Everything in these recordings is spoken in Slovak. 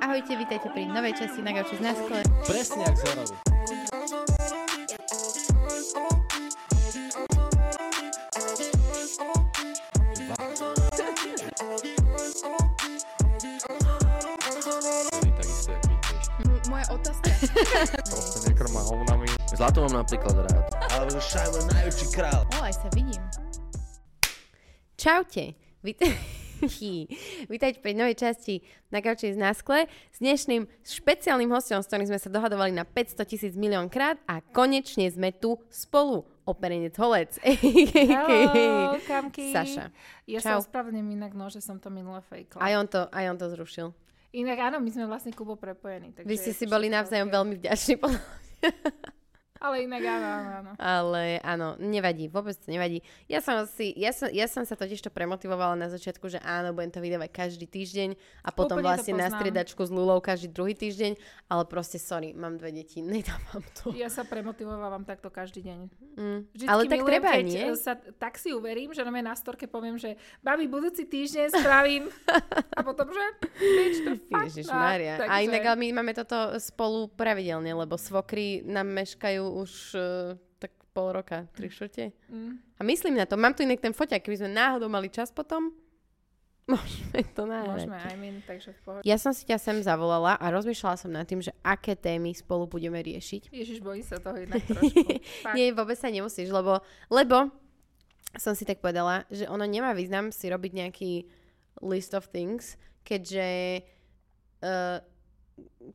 Ahojte, vítajte pri novej časti na Gauči z náskole. Presne jak z hororu. Moja otázka. Proste nekrma hovnami. Zlato mám napríklad rád. Ale je najväčší král. O, aj sa vidím. Čaute. Víte... Vítajte pri novej časti na Gauči z náskle s dnešným špeciálnym hostom, s ktorým sme sa dohadovali na 500 tisíc milión krát a konečne sme tu spolu. Operenec Holec. Hello, kamky. Saša. Ja Čau. sa ospravedlním inak, no, že som to minule fejkla. Aj on to, aj on to zrušil. Inak áno, my sme vlastne Kubo prepojení. Takže Vy ste si boli navzájom veľmi vďační. Ale inak áno, áno, áno. Ale áno, nevadí, vôbec to nevadí. Ja som, si, ja som, ja som sa totiž to premotivovala na začiatku, že áno, budem to vydávať každý týždeň a potom Úplne vlastne na striedačku s Lulou každý druhý týždeň, ale proste sorry, mám dve deti, nedávam to. Ja sa premotivovávam takto každý deň. Mm. Vždycky Ale tak milujem, treba, nie? e, Sa, tak si uverím, že na na storke poviem, že babi, budúci týždeň spravím. a potom, že Ježiš. Maria. A inak ale my máme toto spolu pravidelne, lebo svokry nám meškajú už uh, tak pol roka, tri štvrte. Mm. A myslím na to, mám tu inak ten foťak, keby sme náhodou mali čas potom, môžeme to nahrať. Môžeme, I mean, takže v pohode. Ja som si ťa sem zavolala a rozmýšľala som nad tým, že aké témy spolu budeme riešiť. Ježiš, bojím sa toho inak trošku. Nie, vôbec sa nemusíš, lebo, lebo som si tak povedala, že ono nemá význam si robiť nejaký list of things, keďže uh,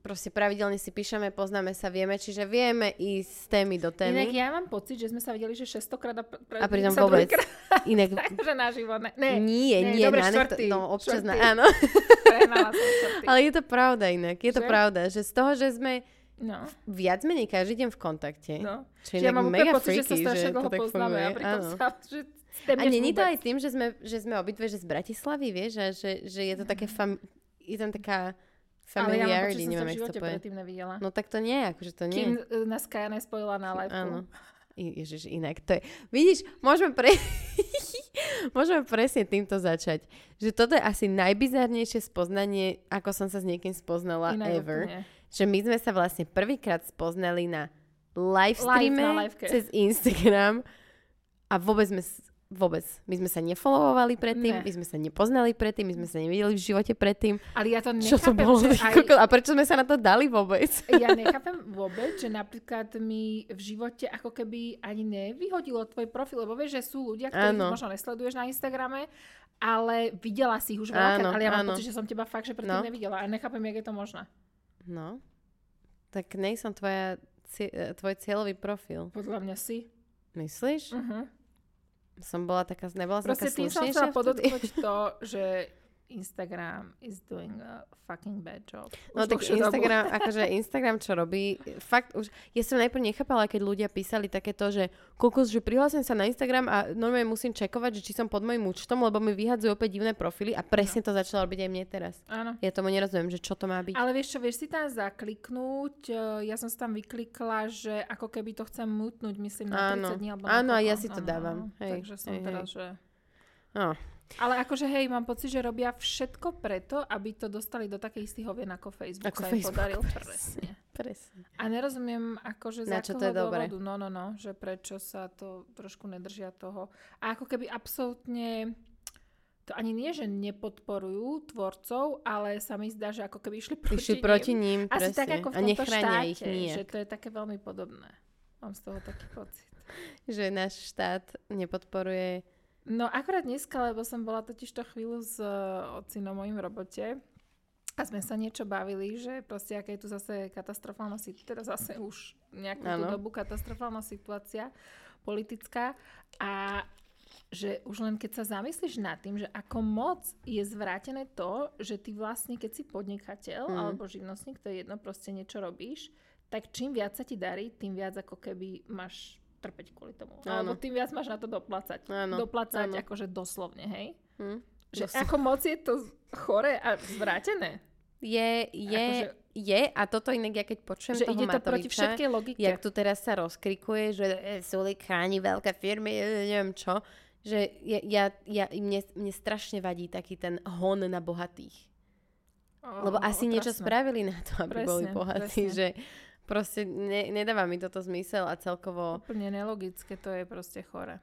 proste pravidelne si píšeme, poznáme sa, vieme, čiže vieme ísť z témy do Inak témy. ja mám pocit, že sme sa videli, že 600 krát a, pre, A pritom vôbec. Inak, Takže naživo, ne. ne. nie, nie, nie, dobre, na nekto, štvrtý, no občas na, štvrtý. áno. Som črty. Ale je to pravda inak, je to Že? pravda, že z toho, že sme No, viac menej každý deň v kontakte, no. čo je Že ja inak mám mega pocit, že sa freaky, strašne to dlho poznáme a pritom áno. sa, že A není to aj tým, že sme, že sme obidve že z Bratislavy, vieš, a že, že je to také fam... je tam taká Ja familiarity, som neviem, jak to predtým nevidela. No tak to nie, akože to nie. Kým nás Kaja nespojila na live. Áno. Ježiš, inak to je... Vidíš, môžeme pre... môžeme presne týmto začať. Že toto je asi najbizarnejšie spoznanie, ako som sa s niekým spoznala Inak ever. úplne. Že my sme sa vlastne prvýkrát spoznali na live streame Live na cez Instagram a vôbec sme vôbec. My sme sa nefollowovali predtým, Ne. my sme sa nepoznali predtým, my sme sa nevideli v živote predtým. Ale ja to Čo to nechápem, bolo? že Aj... A prečo sme sa na to dali vôbec? ja nechápem vôbec, že napríklad mi v živote ako keby ani nevyhodilo tvoj profil, lebo vieš, že sú ľudia, Áno. možno nesleduješ na Instagrame, ale videla si ich už veľakrát, ale ja mám áno. pocit, že som teba fakt, že predtým No. nevidela a nechápem, jak je to možné. No, tak nej som tvoja, tvoj cieľový profil. Podľa mňa si. Myslíš? Uh-huh. Som bola taká, nebola som Proste taká tým som chcela podotknúť to, že Instagram is doing a fucking bad job. No Už tak dlhšiu dobu. Instagram, akože Instagram čo robí, fakt už, ja som najprv nechápala, keď ľudia písali takéto, že kokos, že prihlásim sa na Instagram a normálne musím čekovať, že či som pod mojim účtom, lebo mi vyhadzujú opäť divné profily a presne to začalo robiť aj mne teraz. Áno. Ja tomu nerozumiem, že čo to má byť. Ale vieš čo, vieš si tam zakliknúť, e, ja som si tam vyklikla, že ako keby to chcem mutnúť, myslím na Áno. 30 dní alebo Áno, na a ja si to Áno, dávam. áno. Hej, Takže som hej, teraz, hej. že... No. Ale akože hej, mám pocit, že robia všetko preto, aby to dostali do takej istých hovien ako Facebook Ako sa Facebook, podaril. presne. Presne. A nerozumiem, akože Na z čo to je dobré? No, no, no, že prečo sa to trošku nedržia toho. A ako keby absolútne to ani nie, že nepodporujú tvorcov, ale sa mi zdá, že ako keby išli proti Išli ním. proti ním, Asi presne. tak ako v a tomto nechránia štáte, ich nijak. že to je také veľmi podobné. Mám z toho taký pocit. Že náš štát nepodporuje No akorát dneska, lebo som bola totiž to chvíľu s uh, ocinom mojim robote a sme sa niečo bavili, že proste aká je tu zase katastrofálna situácia, teda zase už nejakú tú Áno. dobu katastrofálna situácia politická a že už len keď sa zamyslíš nad tým, že ako moc je zvrátené to, že ty vlastne, keď si podnikateľ Mm. alebo živnostník, to je jedno, proste niečo robíš, tak čím viac sa ti darí, tým viac ako keby máš trpeť kvôli tomu. Áno. Alebo tým viac máš na to doplácať. Áno, Doplácať áno. akože doslovne, hej? Hm? Že Doslovne. ako moc je to chore a zvrátené. Je, je, Akože- je a toto inak, ja keď počujem Že toho ide to proti Matoviča, všetkej logike. jak tu teraz sa rozkrikuje, že e, Sulik chráni veľké firmy, e, neviem čo, že ja, ja, ja, mne, mne strašne vadí taký ten hon na bohatých. O, Lebo asi niečo otrasné. spravili na to, aby Presne, boli bohatí, presne. že proste ne, nedáva mi toto zmysel a celkovo... Úplne nelogické, to je proste chore.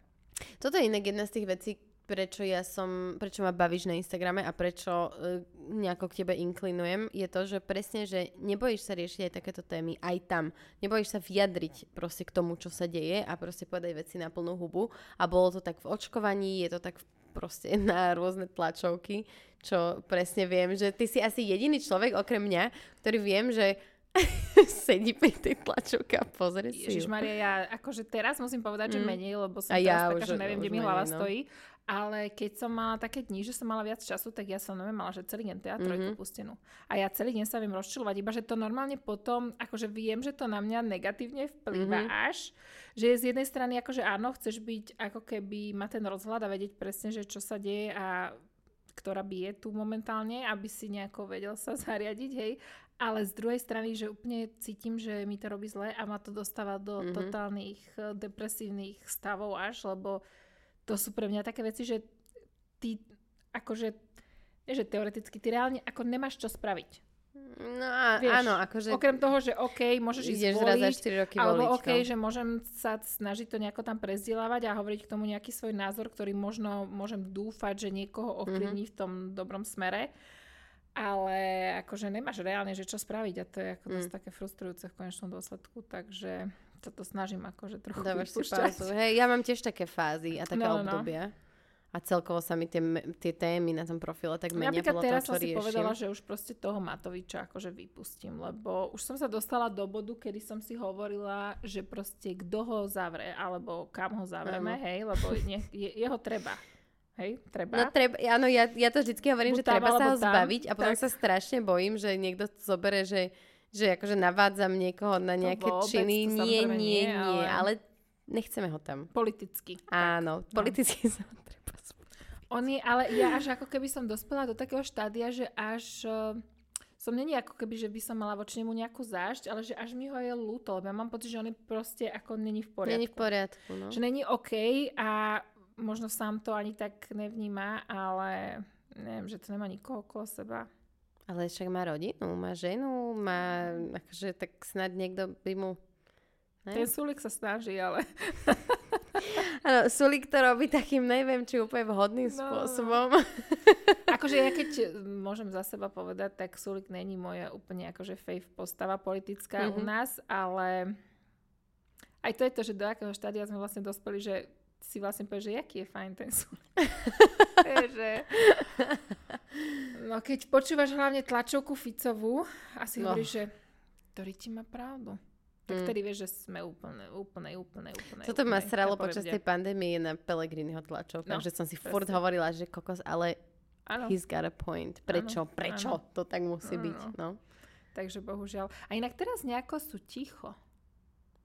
Toto je inak jedna z tých vecí, prečo ja som, prečo ma bavíš na Instagrame a prečo uh, nejako k tebe inklinujem, je to, že presne, že nebojíš sa riešiť aj takéto témy aj tam. Nebojíš sa vyjadriť proste k tomu, čo sa deje a proste povedať veci na plnú hubu. A bolo to tak v očkovaní, je to tak proste na rôzne tlačovky, čo presne viem, že ty si asi jediný človek okrem mňa, ktorý viem, že sedí pri tej tlačovke a pozrie si Ježiš. Maria, ja akože teraz musím povedať, že Mm. menej, lebo som A teraz ja taká, už- že neviem, už kde mi hlava no. stojí. Ale keď som mala také dni, že som mala viac času, tak ja som neviem, mala, že celý deň teatrojku Mhm. pustenú. A ja celý deň sa viem rozčilovať, iba že to normálne potom, akože viem, že to na mňa negatívne vplýva Mhm. až, že z jednej strany akože áno, chceš byť ako keby ma ten rozhľad a vedieť presne, že čo sa deje a ktorá bije tu momentálne, aby si nejako vedel sa zariadiť, hej. Ale z druhej strany, že úplne cítim, že mi to robí zle a ma to dostáva do Mhm. totálnych eh, depresívnych stavov až, lebo to sú pre mňa také veci, že ty akože, nie že teoreticky, ty reálne ako nemáš čo spraviť. No a, Vieš, áno, akože Okrem toho, že OK, môžeš ísť raz za voliť, 4 roky alebo voliť. OK, no. že môžem sa snažiť to nejako tam prezdielavať a hovoriť k tomu nejaký svoj názor, ktorý možno môžem dúfať, že niekoho ovplyvní Mhm. v tom dobrom smere. Ale akože nemáš reálne, že čo spraviť a to je ako dosť Mm. také frustrujúce v konečnom dôsledku, takže sa to snažím akože trochu Dávaš si pauzu. Hej, ja mám tiež také fázy a také No, no, no. obdobia. A celkovo sa mi tie, tie témy na tom profile tak menia Napríklad podľa teraz toho, čo som si riešim. povedala, že už proste toho Matoviča akože vypustím, lebo už som sa dostala do bodu, kedy som si hovorila, že proste kto ho zavre, alebo kam ho zavreme, hej, lebo je, jeho treba. Hej, treba. No treba, áno, ja, ja to vždycky hovorím, Buď že tam, treba sa ho tam, zbaviť a potom tak. sa strašne bojím, že niekto to zoberie, že, že akože navádzam niekoho na nejaké vôbec, činy. to Nie, nie, nie, nie, ale- ale nechceme ho tam. Politicky. Áno, no. politicky sa ho treba zbaviť. On je, ale ja až ako keby som dospela do takého štádia, že až uh, som není ako keby, že by som mala voči nemu nejakú zášť, ale že až mi ho je ľúto, lebo ja mám pocit, že on je proste ako není v poriadku. Není v poriadku, no. Že není OK a možno sám to ani tak nevníma, ale neviem, že to nemá nikoho okolo seba. Ale však má rodinu, má ženu, má, akože tak snad niekto by mu... Ne? Ten Sulik sa snaží, ale Áno, Sulik to robí takým, neviem, či úplne vhodným No. spôsobom. akože ja keď môžem za seba povedať, tak Sulik není moja úplne akože fave postava politická u Mhm. nás, ale aj to je to, že do akého štádia sme vlastne dospeli, že si vlastne povie, že jaký je fajn ten. Je, že... No keď počúvaš hlavne tlačovku Ficovú a si No. hovoríš, že ktorý ti má pravdu. Tak Mm. vtedy vieš, že sme úplne, úplne, úplne, úplne. Toto ma sralo počas tej pandémie na Pelegriniho tlačovkách, No, že som si furt presne. hovorila, že kokos, ale Áno, he's got a point. Prečo, prečo áno. to tak musí Áno, byť, no. takže bohužiaľ. A inak teraz nejako sú ticho.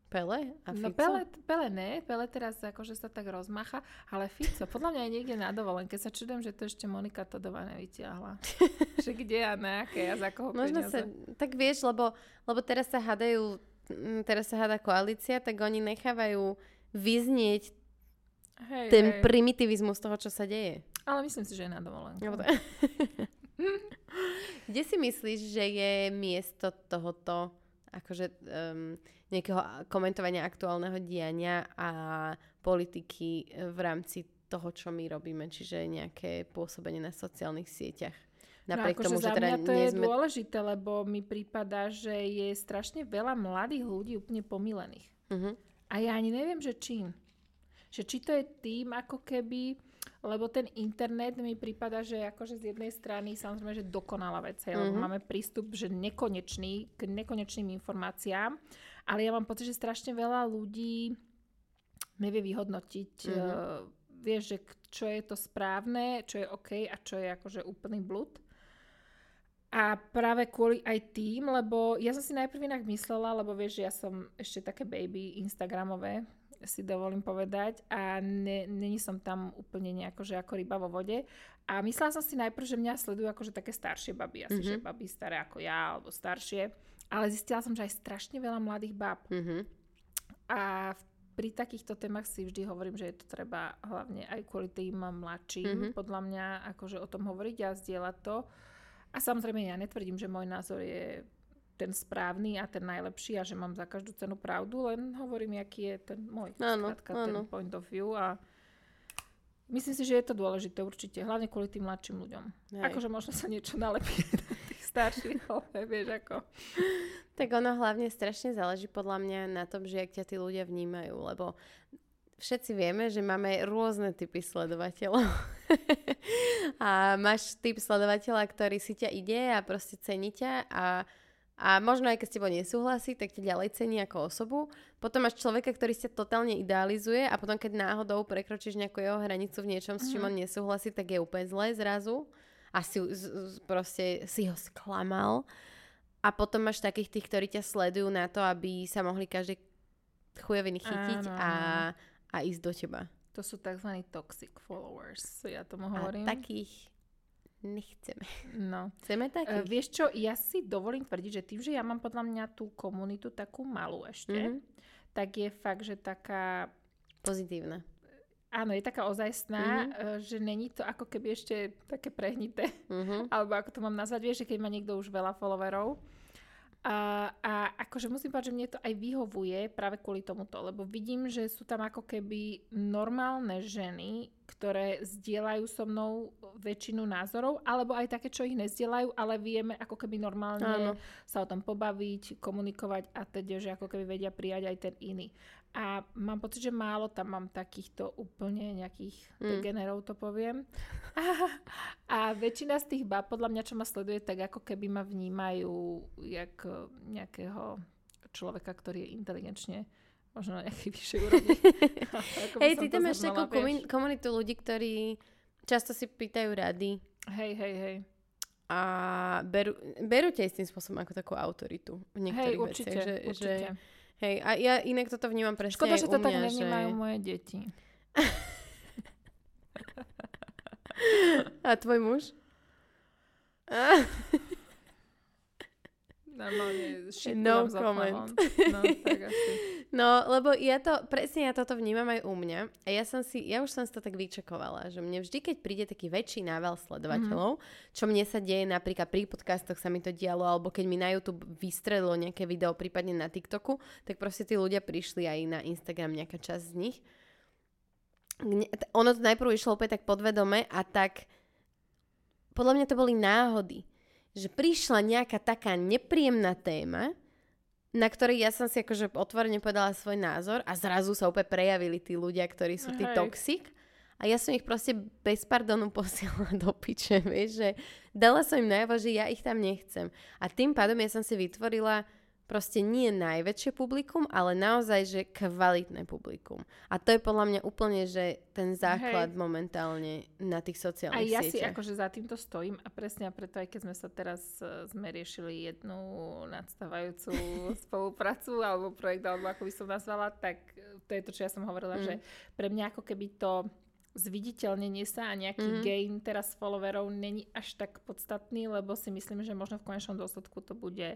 Pele a No Fico? Pele, Pele ne, Pele teraz akože sa tak rozmacha, ale Fico, podľa mňa je niekde na dovolenke. Sa čudujem, že to ešte Monika Todová nevytiahla. že kde a na aké a za koho Možno peniaze. sa, tak vieš, lebo, lebo teraz sa hádajú, mm, teraz sa háda koalícia, tak oni nechávajú vyznieť Hej, ten hej. primitivizmus toho, čo sa deje. Ale myslím si, že je na dovolenke. Kde si myslíš, že je miesto tohoto akože um, nejakého komentovania aktuálneho diania a politiky v rámci toho, čo my robíme, čiže nejaké pôsobenie na sociálnych sieťach. Napriek no, tomu, že teda to nie je sme... dôležité, lebo mi prípada, že je strašne veľa mladých ľudí úplne pomilených. Uh-huh. A ja ani neviem, že čím. Že či to je tým, ako keby, lebo ten internet mi prípada, že akože z jednej strany samozrejme, že dokonalá vec, hej, lebo Mhm. máme prístup, že nekonečný, k nekonečným informáciám, ale ja mám pocit, že strašne veľa ľudí nevie vyhodnotiť, Mhm. uh, vieš, že čo je to správne, čo je OK a čo je akože úplný blud. A práve kvôli aj tým, lebo ja som si najprv inak myslela, lebo vieš, že ja som ešte také baby Instagramové, si dovolím povedať, a ne, není som tam úplne nejako, že ako ryba vo vode. A myslela som si najprv, že mňa sledujú akože také staršie baby, asi, Mhm. že baby staré ako ja, alebo staršie. Ale zistila som, že aj strašne veľa mladých bab. Uh-huh. A v- pri takýchto témach si vždy hovorím, že je to treba hlavne aj kvôli tým mladším, Mhm. podľa mňa, akože o tom hovoriť a zdieľať to. A samozrejme ja netvrdím, že môj názor je ten správny a ten najlepší a že mám za každú cenu pravdu, len hovorím, aký je ten môj Áno, skrátka, ten áno. point of view a myslím si, že je to dôležité určite, hlavne kvôli tým mladším ľuďom. Hej. Akože možno sa niečo nalepí na tých starších, ale vieš ako. Tak ono hlavne strašne záleží podľa mňa na tom, že jak ťa tí ľudia vnímajú, lebo všetci vieme, že máme rôzne typy sledovateľov. a máš typ sledovateľa, ktorý si ťa ide a proste cení ťa a, a možno aj keď s tebou nesúhlasí, tak ťa ďalej cení ako osobu. Potom máš človeka, ktorý sa totálne idealizuje a potom keď náhodou prekročíš nejakú jeho hranicu v niečom, s čím on nesúhlasí, tak je úplne zle zrazu a si, z, z, proste si ho sklamal. A potom máš takých tých, ktorí ťa sledujú na to, aby sa mohli každý chujoviny chytiť Áno, a, a ísť do teba. To sú tzv. toxic followers, ja tomu A hovorím. takých nechceme. No. Chceme Uh, takých? vieš čo, ja si dovolím tvrdiť, že tým, že ja mám podľa mňa tú komunitu takú malú ešte, Mhm. tak je fakt, že taká, Pozitívne. áno, je taká ozajstná, Mhm. uh, že není to ako keby ešte také prehnité, Mhm. alebo ako to mám nazvať, vieš, že keď má niekto už veľa followerov. A, a akože musím povedať, že mne to aj vyhovuje práve kvôli tomuto, lebo vidím, že sú tam ako keby normálne ženy, ktoré zdieľajú so mnou väčšinu názorov, alebo aj také, čo ich nezdieľajú, ale vieme ako keby normálne Áno. sa o tom pobaviť, komunikovať a teda, že ako keby vedia prijať aj ten iný. A mám pocit, že málo tam mám takýchto úplne nejakých Mm. degenerov, to poviem. A, a väčšina z tých bab, podľa mňa, čo ma sleduje, tak ako keby ma vnímajú jak eh, nejakého človeka, ktorý je inteligenčne možno na nejakej vyššej úrovni. Hej, ty tam máš takú komunitu ľudí, ktorí často si pýtajú rady Hej, hej, hej. a berú, berú ťa istým spôsobom ako takú autoritu v Hej, niektorých určite, veciach. Že, určite. Že, hej, a ja inak toto vnímam presne Škoda, že to tak mňa, nevnímajú že... moje deti. A tvoj muž? Normálne No comment. No, tak asi. No, lebo ja to, presne ja toto vnímam aj u mňa a ja som si, ja už som si to tak vyčakovala, že mne vždy, keď príde taký väčší nával sledovateľov, mm-hmm. čo mne sa deje napríklad pri podcastoch sa mi to dialo, alebo keď mi na YouTube vystrelilo nejaké video, prípadne na TikToku, tak proste tí ľudia prišli aj na Instagram, nejaká časť z nich. Ono to najprv išlo opäť tak podvedome a tak podľa mňa to boli náhody, že prišla nejaká taká nepríjemná téma, na ktorej ja som si akože otvorene povedala svoj názor a zrazu sa úplne prejavili tí ľudia, ktorí sú tí Hej. toxic a ja som ich proste bez pardonu posielala do piče, vieš, že dala som im najavo, že ja ich tam nechcem. A tým pádom ja som si vytvorila proste nie najväčšie publikum, ale naozaj, že kvalitné publikum. A to je podľa mňa úplne, že ten základ Hej. momentálne na tých sociálnych A ja si sieťach. akože za týmto stojím a presne a preto aj keď sme sa teraz, e, sme riešili jednu nadstávajúcu spoluprácu alebo projekt, alebo ako by som nazvala, tak e, to je to, čo ja som hovorila, Mm. že pre mňa ako keby to zviditeľnenie sa a nejaký Mhm. gain teraz followerov není až tak podstatný, lebo si myslím, že možno v konečnom dôsledku to bude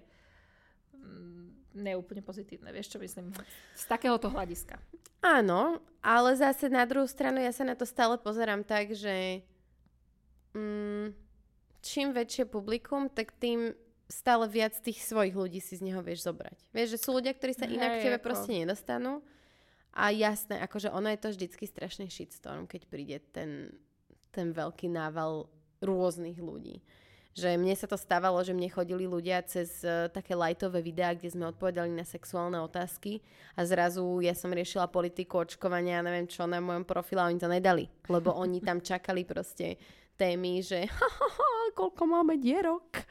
neúplne pozitívne. Vieš, čo myslím? Z takéhoto hľadiska. Áno, ale zase na druhú stranu ja sa na to stále pozerám tak, že mm, čím väčšie publikum, tak tým stále viac tých svojich ľudí si z neho vieš zobrať. Vieš, že sú ľudia, ktorí sa inak Hej, k tebe ako- proste nedostanú. A jasné, akože ono je to vždycky strašný shitstorm, keď príde ten, ten veľký nával rôznych ľudí. Že mne sa to stávalo, že mne chodili ľudia cez uh, také lightové videá, kde sme odpovedali na sexuálne otázky a zrazu ja som riešila politiku očkovania a neviem čo na mojom profile a oni to nedali, lebo oni tam čakali proste témy, že koľko máme dierok.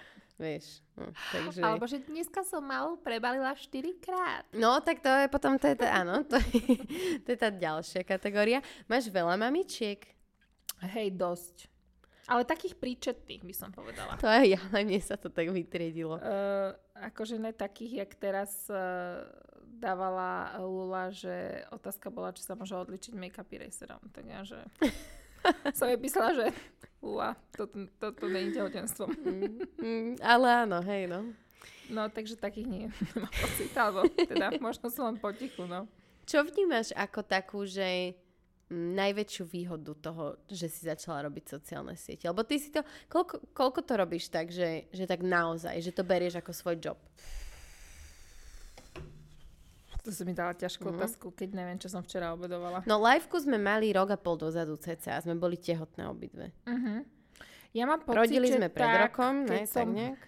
Vieš, no, takže... Alebo že dneska som mal prebalila 4 krát. No, tak to je potom, to je tá, áno, to je, to je tá ďalšia kategória. Máš veľa mamičiek? Hej, dosť. Ale takých príčetných by som povedala. To aj ja, ale mne sa to tak vytriedilo. Uh, akože ne takých, jak teraz uh, dávala Lula, že otázka bola, či sa môže odličiť make-up eraserom. Tak ja, že som jej písala, že Lula, toto, toto je tehotenstvom. Mm, mm, ale áno, hej, no. No, takže takých nie. Nemám pocit, alebo teda možno som len potichu, no. Čo vnímaš ako takú, že najväčšiu výhodu toho, že si začala robiť sociálne siete? Lebo ty si to, koľko, koľko to robíš tak, že, že tak naozaj, že to berieš ako svoj job? To si mi dala ťažkú mm-hmm. otázku, keď neviem, čo som včera obedovala. No liveku sme mali rok a pol dozadu cca, sme boli tehotné obidve. Mm-hmm. Ja mám pocit, Rodili že sme pred tak, rokom, ne, som, tak nejak?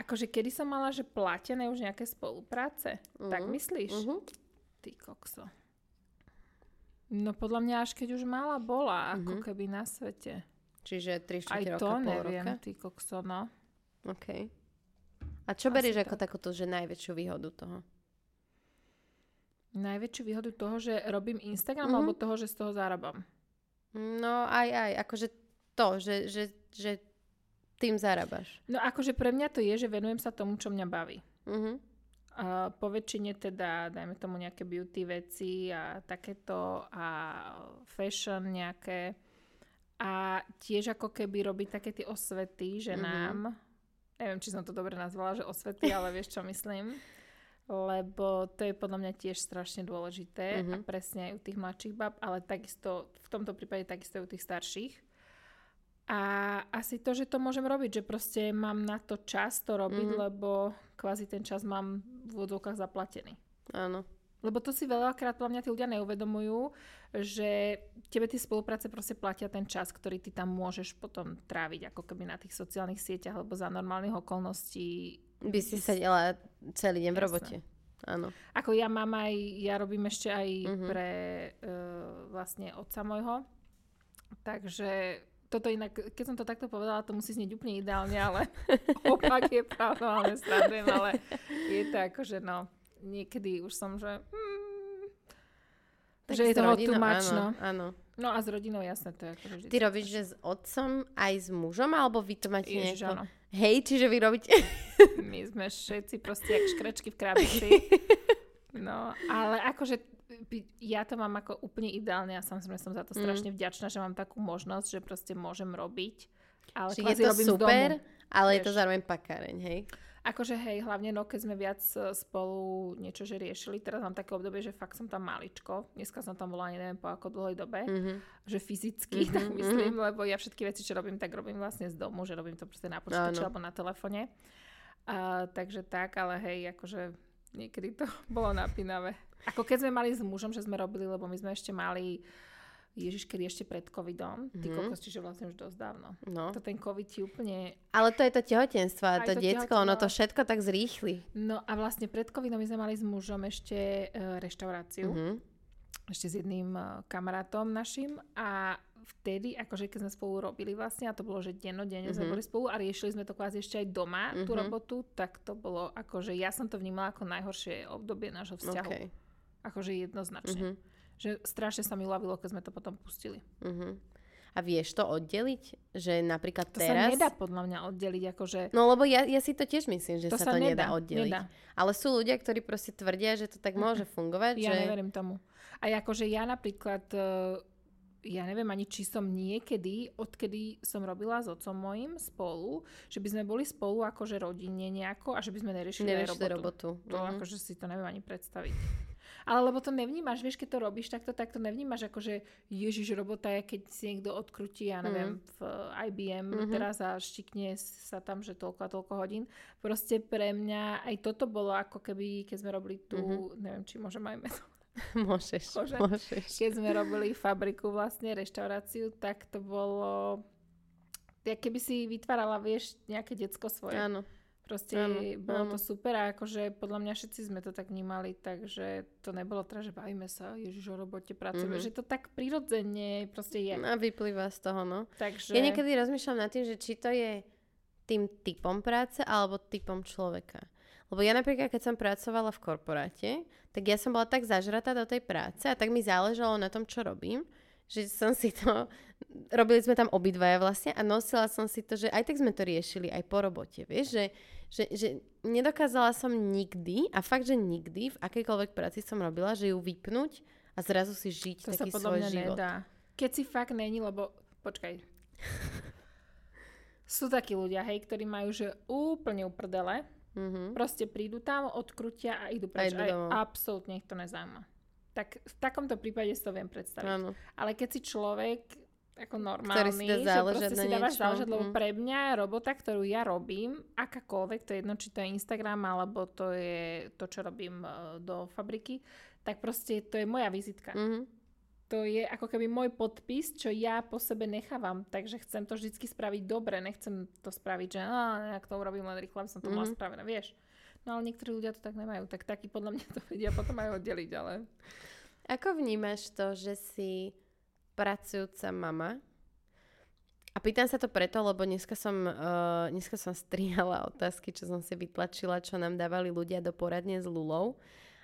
Akože kedy som mala, že platené už nejaké spolupráce? Tak Mhm, myslíš? Mhm. Ty kokso. No podľa mňa až keď už mala bola, ako Mhm. keby na svete. Čiže 3 Aj 4 roka, to pol neviem, roka. ty kokso, no. OK. A čo Asi berieš tak. ako takúto, že najväčšiu výhodu toho? Najväčšiu výhodu toho, že robím Instagram, Mhm. alebo toho, že z toho zarábam. No aj, aj, akože to, že, že, že tým zarábaš. No akože pre mňa to je, že venujem sa tomu, čo mňa baví. Mhm. Po väčšine teda, dajme tomu nejaké beauty veci a takéto a fashion nejaké. A tiež ako keby robiť také tie osvety, že Mhm. nám, neviem, či som to dobre nazvala, že osvety, ale vieš, čo myslím. Lebo to je podľa mňa tiež strašne dôležité a Mhm. presne aj u tých mladších bab, ale takisto, v tomto prípade takisto aj u tých starších. A asi to, že to môžem robiť, že proste mám na to čas to robiť, Mhm. lebo kvázi ten čas mám v úvodzovkách zaplatený. Áno. Lebo to si veľakrát podľa mňa tí ľudia neuvedomujú, že tebe tie spolupráce proste platia ten čas, ktorý ty tam môžeš potom tráviť ako keby na tých sociálnych sieťach, alebo za normálnych okolností. By si sedela celý deň v robote. Áno. Ako ja mám aj, ja robím ešte aj Mhm. pre uh, vlastne otca môjho. Takže toto inak, keď som to takto povedala, to musí znieť úplne ideálne, ale opak je pravda, ale srandujem, ale je to ako, že no, niekedy už som, že mm, Tak že je toho much, áno, no. áno. No a s rodinou jasné, to je akože vždy. Ty robíš, že s otcom aj s mužom, alebo vy to máte Ježiš, nejako... áno. Hej, čiže vy robíte... My sme všetci proste jak škrečky v krabici. No, ale akože ja to mám ako úplne ideálne a samozrejme som za to Mm. strašne vďačná, že mám takú možnosť, že proste môžem robiť. Ale Čiže je to super, ale je to vieš. zároveň pakáreň, hej? Akože hej, hlavne no, keď sme viac e, spolu niečo že riešili, teraz mám také obdobie, že fakt som tam maličko. Dneska som tam bola ani neviem po ako dlhej dobe, Mhm. že fyzicky, Mhm, tak myslím, lebo ja všetky veci, čo robím, tak robím vlastne z domu, že robím to proste na počítači alebo na telefone. A, takže tak, ale hej, akože niekedy to bolo napínavé. Ako keď sme mali s mužom, že sme robili, lebo my sme ešte mali Ježiš, kedy ešte pred covidom, ty Mhm. kokos, čiže vlastne už dosť dávno. No. To ten covid ti úplne Ale to je to tehotenstvo a to to diecko, ono to všetko tak zrýchli. No a vlastne pred covidom my sme mali s mužom ešte e, reštauráciu, Mhm. Ešte s jedným e, kamarátom našim a vtedy, akože keď sme spolu robili vlastne, a to bolo, že dennodenne sme Mhm. boli spolu a riešili sme to kvázi ešte aj doma, tú Mhm. robotu, tak to bolo akože, ja som to vnímala ako najhoršie obdobie nášho vzťahu. OK. Akože jednoznačne. Mhm. Že strašne sa mi ľavilo, keď sme to potom pustili. Mhm. A vieš to oddeliť? Že napríklad To sa teraz... nedá podľa mňa oddeliť, akože No lebo ja, ja si to tiež myslím, že to sa, to nedá, nedá, oddeliť. nedá. Ale sú ľudia, ktorí proste tvrdia, že to tak môže fungovať. Ja že... neverím tomu. A akože ja napríklad, eh, ja neviem ani, či som niekedy, odkedy som robila s otcom mojim spolu, že by sme boli spolu akože rodinne nejako a že by sme neriešili robotu. robotu. To Mhm. akože si to neviem ani predstaviť. Ale lebo to nevnímaš, vieš, keď to robíš takto, tak to nevnímaš ako, že ježiš, robota je, keď si niekto odkrutí, ja neviem, v IBM Mhm. teraz a štikne sa tam, že toľko a toľko hodín. Proste pre mňa aj toto bolo ako keby, keď sme robili tú, Mhm. neviem, či môžem aj meno Môžeš, Môže. môžeš. keď sme robili fabriku vlastne, reštauráciu, tak to bolo... Ja keby si vytvárala, vieš, nejaké decko svoje. Áno. Proste áno, bolo áno. to super a akože podľa mňa všetci sme to tak vnímali, takže to nebolo teda, že bavíme sa, ježiš o robote, pracujeme, Mhm. že to tak prirodzene proste je. A vyplýva z toho, no. Takže... Ja niekedy rozmýšľam nad tým, že či to je tým typom práce alebo typom človeka. Lebo ja napríklad, keď som pracovala v korporáte, tak ja som bola tak zažratá do tej práce a tak mi záležalo na tom, čo robím, že som si to, robili sme tam obidvaja vlastne a nosila som si to, že aj tak sme to riešili aj po robote, vieš, že, že, že nedokázala som nikdy a fakt, že nikdy v akejkoľvek práci som robila, že ju vypnúť a zrazu si žiť to sa taký podľa svoj život. nedá. Keď si fakt není, lebo... Počkaj. Sú takí ľudia, hej, ktorí majú, že úplne uprdele, Mhm. proste prídu tam, odkrutia a idú preč. idú A, absolútne ich to nezaujíma. Tak v takomto prípade si to viem predstaviť. Áno. Ale keď si človek ako normálny, Ktorý si dá že proste si dávaš záležať, lebo mm. pre mňa robota, ktorú ja robím, akákoľvek, to je jedno, či to je Instagram, alebo to je to, čo robím e, do fabriky, tak proste to je moja vizitka. Mhm. To je ako keby môj podpis, čo ja po sebe nechávam, takže chcem to vždy spraviť dobre, nechcem to spraviť, že á, nejak to urobím len rýchlo, aby som to mala Mhm. spravené, vieš. No ale niektorí ľudia to tak nemajú, tak takí podľa mňa to vedia potom aj oddeliť, ale... Ako vnímaš to, že si pracujúca mama? A pýtam sa to preto, lebo dneska som, uh, dneska som strihala otázky, čo som si vytlačila, čo nám dávali ľudia do poradne s Lulou.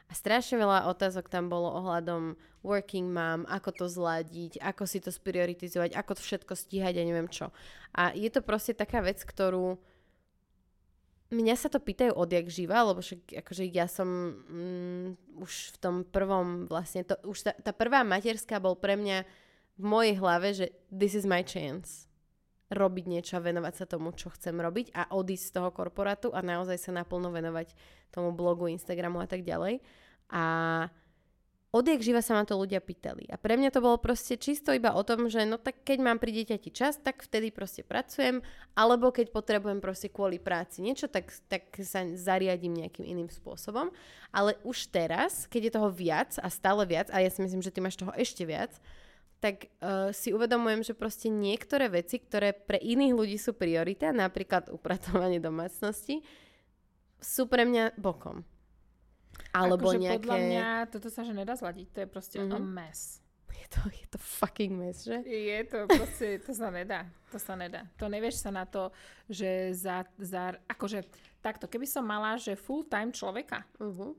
A strašne veľa otázok tam bolo ohľadom working mom, ako to zladiť, ako si to sprioritizovať, ako to všetko stíhať a neviem čo. A je to proste taká vec, ktorú mňa sa to pýtajú odjak živa, lebo však akože ja som mm, už v tom prvom vlastne, to, už tá, tá prvá materská bol pre mňa v mojej hlave, že this is my chance robiť niečo a venovať sa tomu, čo chcem robiť a odísť z toho korporátu a naozaj sa naplno venovať tomu blogu, Instagramu a tak ďalej. A odjak živa sa ma to ľudia pýtali. A pre mňa to bolo proste čisto iba o tom, že no tak keď mám pri dieťati čas, tak vtedy proste pracujem, alebo keď potrebujem proste kvôli práci niečo, tak, tak sa zariadím nejakým iným spôsobom. Ale už teraz, keď je toho viac a stále viac, a ja si myslím, že ty máš toho ešte viac, tak uh, si uvedomujem, že proste niektoré veci, ktoré pre iných ľudí sú priorita, napríklad upratovanie domácnosti, sú pre mňa bokom. Alebo akože nejaké... podľa mňa toto sa že nedá zladiť, to je proste Mhm. a mess. Je to, je to fucking mess, že? Je to proste, to sa nedá. To sa nedá. To nevieš sa na to, že za, za akože takto, keby som mala, že full time človeka, Uh-huh.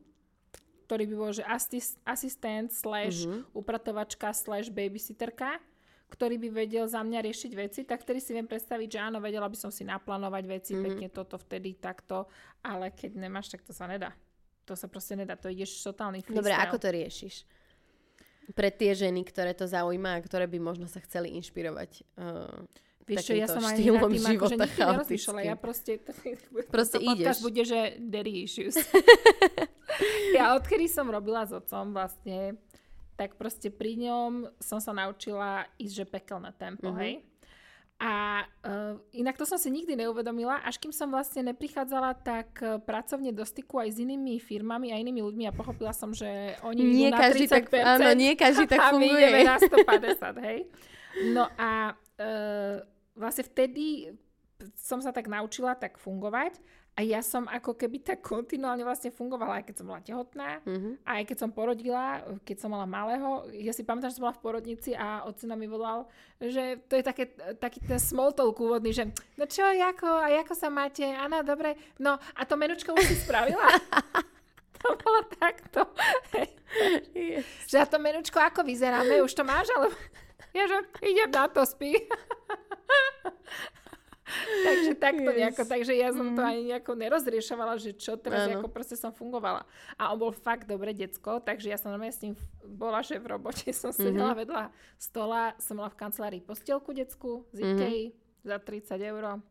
Ktorý by bol, že asist, asistent slash Mhm. upratovačka slash babysitterka, ktorý by vedel za mňa riešiť veci, tak vtedy si viem predstaviť, že áno, vedela by som si naplánovať veci, Mhm. pekne toto, vtedy, takto, ale keď nemáš, tak to sa nedá. To sa proste nedá, to ideš totálny freestyle. Dobre, ako to riešiš? Pre tie ženy, ktoré to zaujíma a ktoré by možno sa chceli inšpirovať. Uh, Vieš čo, ja som nad štýlom tým akože života nikdy nerozmýšľala. Ja proste, Proste podcast ideš. bude, že daddy issues. ja odkedy som robila s otcom vlastne, tak proste pri ňom som sa naučila ísť, že pekelné tempo, Mhm. hej. A uh, inak to som si nikdy neuvedomila, až kým som vlastne neprichádzala tak uh, pracovne do styku aj s inými firmami a inými ľuďmi a pochopila som, že oni Nie idú na každý 30%, tak, áno, nie každý tak a my funguje. ideme na 150, hej. No a uh, vlastne vtedy som sa tak naučila tak fungovať a ja som ako keby tak kontinuálne vlastne fungovala, aj keď som bola tehotná, Mhm. a aj keď som porodila, keď som mala malého. Ja si pamätám, že som bola v porodnici a ocina mi volal, že to je také, taký ten small talk úvodný, že no čo, ako, a ako sa máte? Áno, dobre. No a to menučko už si spravila? to bolo takto. Yes. Že a to menučko ako vyzeráme? Už to máš? Ale ja že idem na to, spí. Takže takto Yes. nejako, takže ja som to ani nejako nerozriešovala, že čo teraz, Áno. ako proste som fungovala. A on bol fakt dobre decko, takže ja som normálne s ním bola, že v robote som sedela Mhm. vedľa stola, som mala v kancelárii postielku decku z Ikei za 30 eur.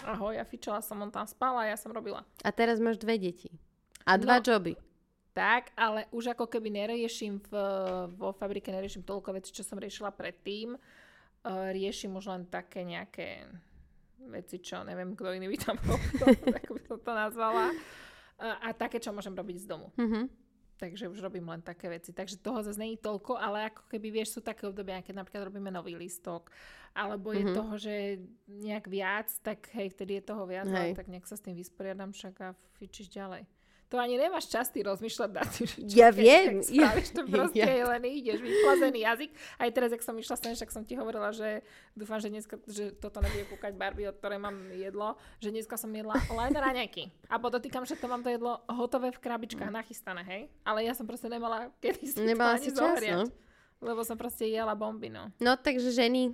Ahoj, ja fičala som, on tam spal a ja som robila. A teraz máš dve deti. A dva No. joby. Tak, ale už ako keby neriešim v, vo fabrike, neriešim toľko vecí, čo som riešila predtým. Uh, riešim už len také nejaké veci, čo neviem, kto iný by tam bol, ako by som to nazvala. Uh, a také, čo môžem robiť z domu. Mhm. Takže už robím len také veci. Takže toho zase je toľko, ale ako keby vieš, sú také obdobia, keď napríklad robíme nový listok, alebo je Mhm. toho, že nejak viac, tak hej, vtedy je toho viac, Hej. ale tak nejak sa s tým vysporiadam však a fičíš ďalej. To ani nemáš čas ty rozmýšľať nad tým, čo Ja keď viem, tak ja- to proste ja- len ideš, vyplazený jazyk. Aj teraz, ak som išla sem, však som ti hovorila, že dúfam, že dneska, že toto nebude kúkať Barbie, od ktorej mám jedlo, že dneska som jedla len raňajky. A podotýkam, že to mám to jedlo hotové v krabičkách, nachystané, hej? Ale ja som proste nemala kedy si Nemala si to ani čas, zohriať. no. Lebo som proste jela bomby, no. No takže ženy,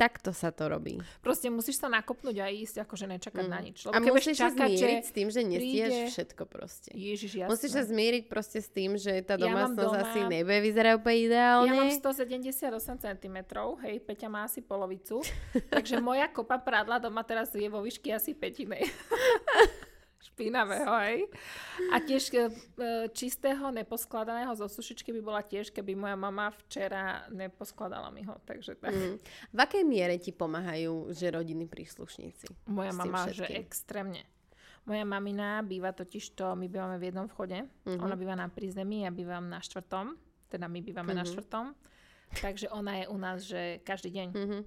takto sa to robí. Proste musíš sa nakopnúť a ísť, akože nečakať Mm. na nič. Lebo A musíš sa zmieriť že s tým, že nestíhaš príde- všetko proste. Ježiš, jasné. Musíš sa zmieriť proste s tým, že tá Ja domácnosť doma- asi nebude vyzerať úplne Ja ideálne. mám 178 cm, hej, Peťa má asi polovicu, takže moja kopa prádla doma teraz je vo výšky asi petinej. špinavého, hej. A tiež e, čistého, neposkladaného zo sušičky by bola tiež, keby moja mama včera neposkladala mi ho. Takže tak. Mm. V akej miere ti pomáhajú, že rodiny príslušníci? Moja mama, že extrémne. Moja mamina býva totiž to, my bývame v jednom vchode, mm-hmm. ona býva na prízemí, ja bývam na štvrtom, teda my bývame mm-hmm. na štvrtom, takže ona je u nás, že každý deň. Mm-hmm.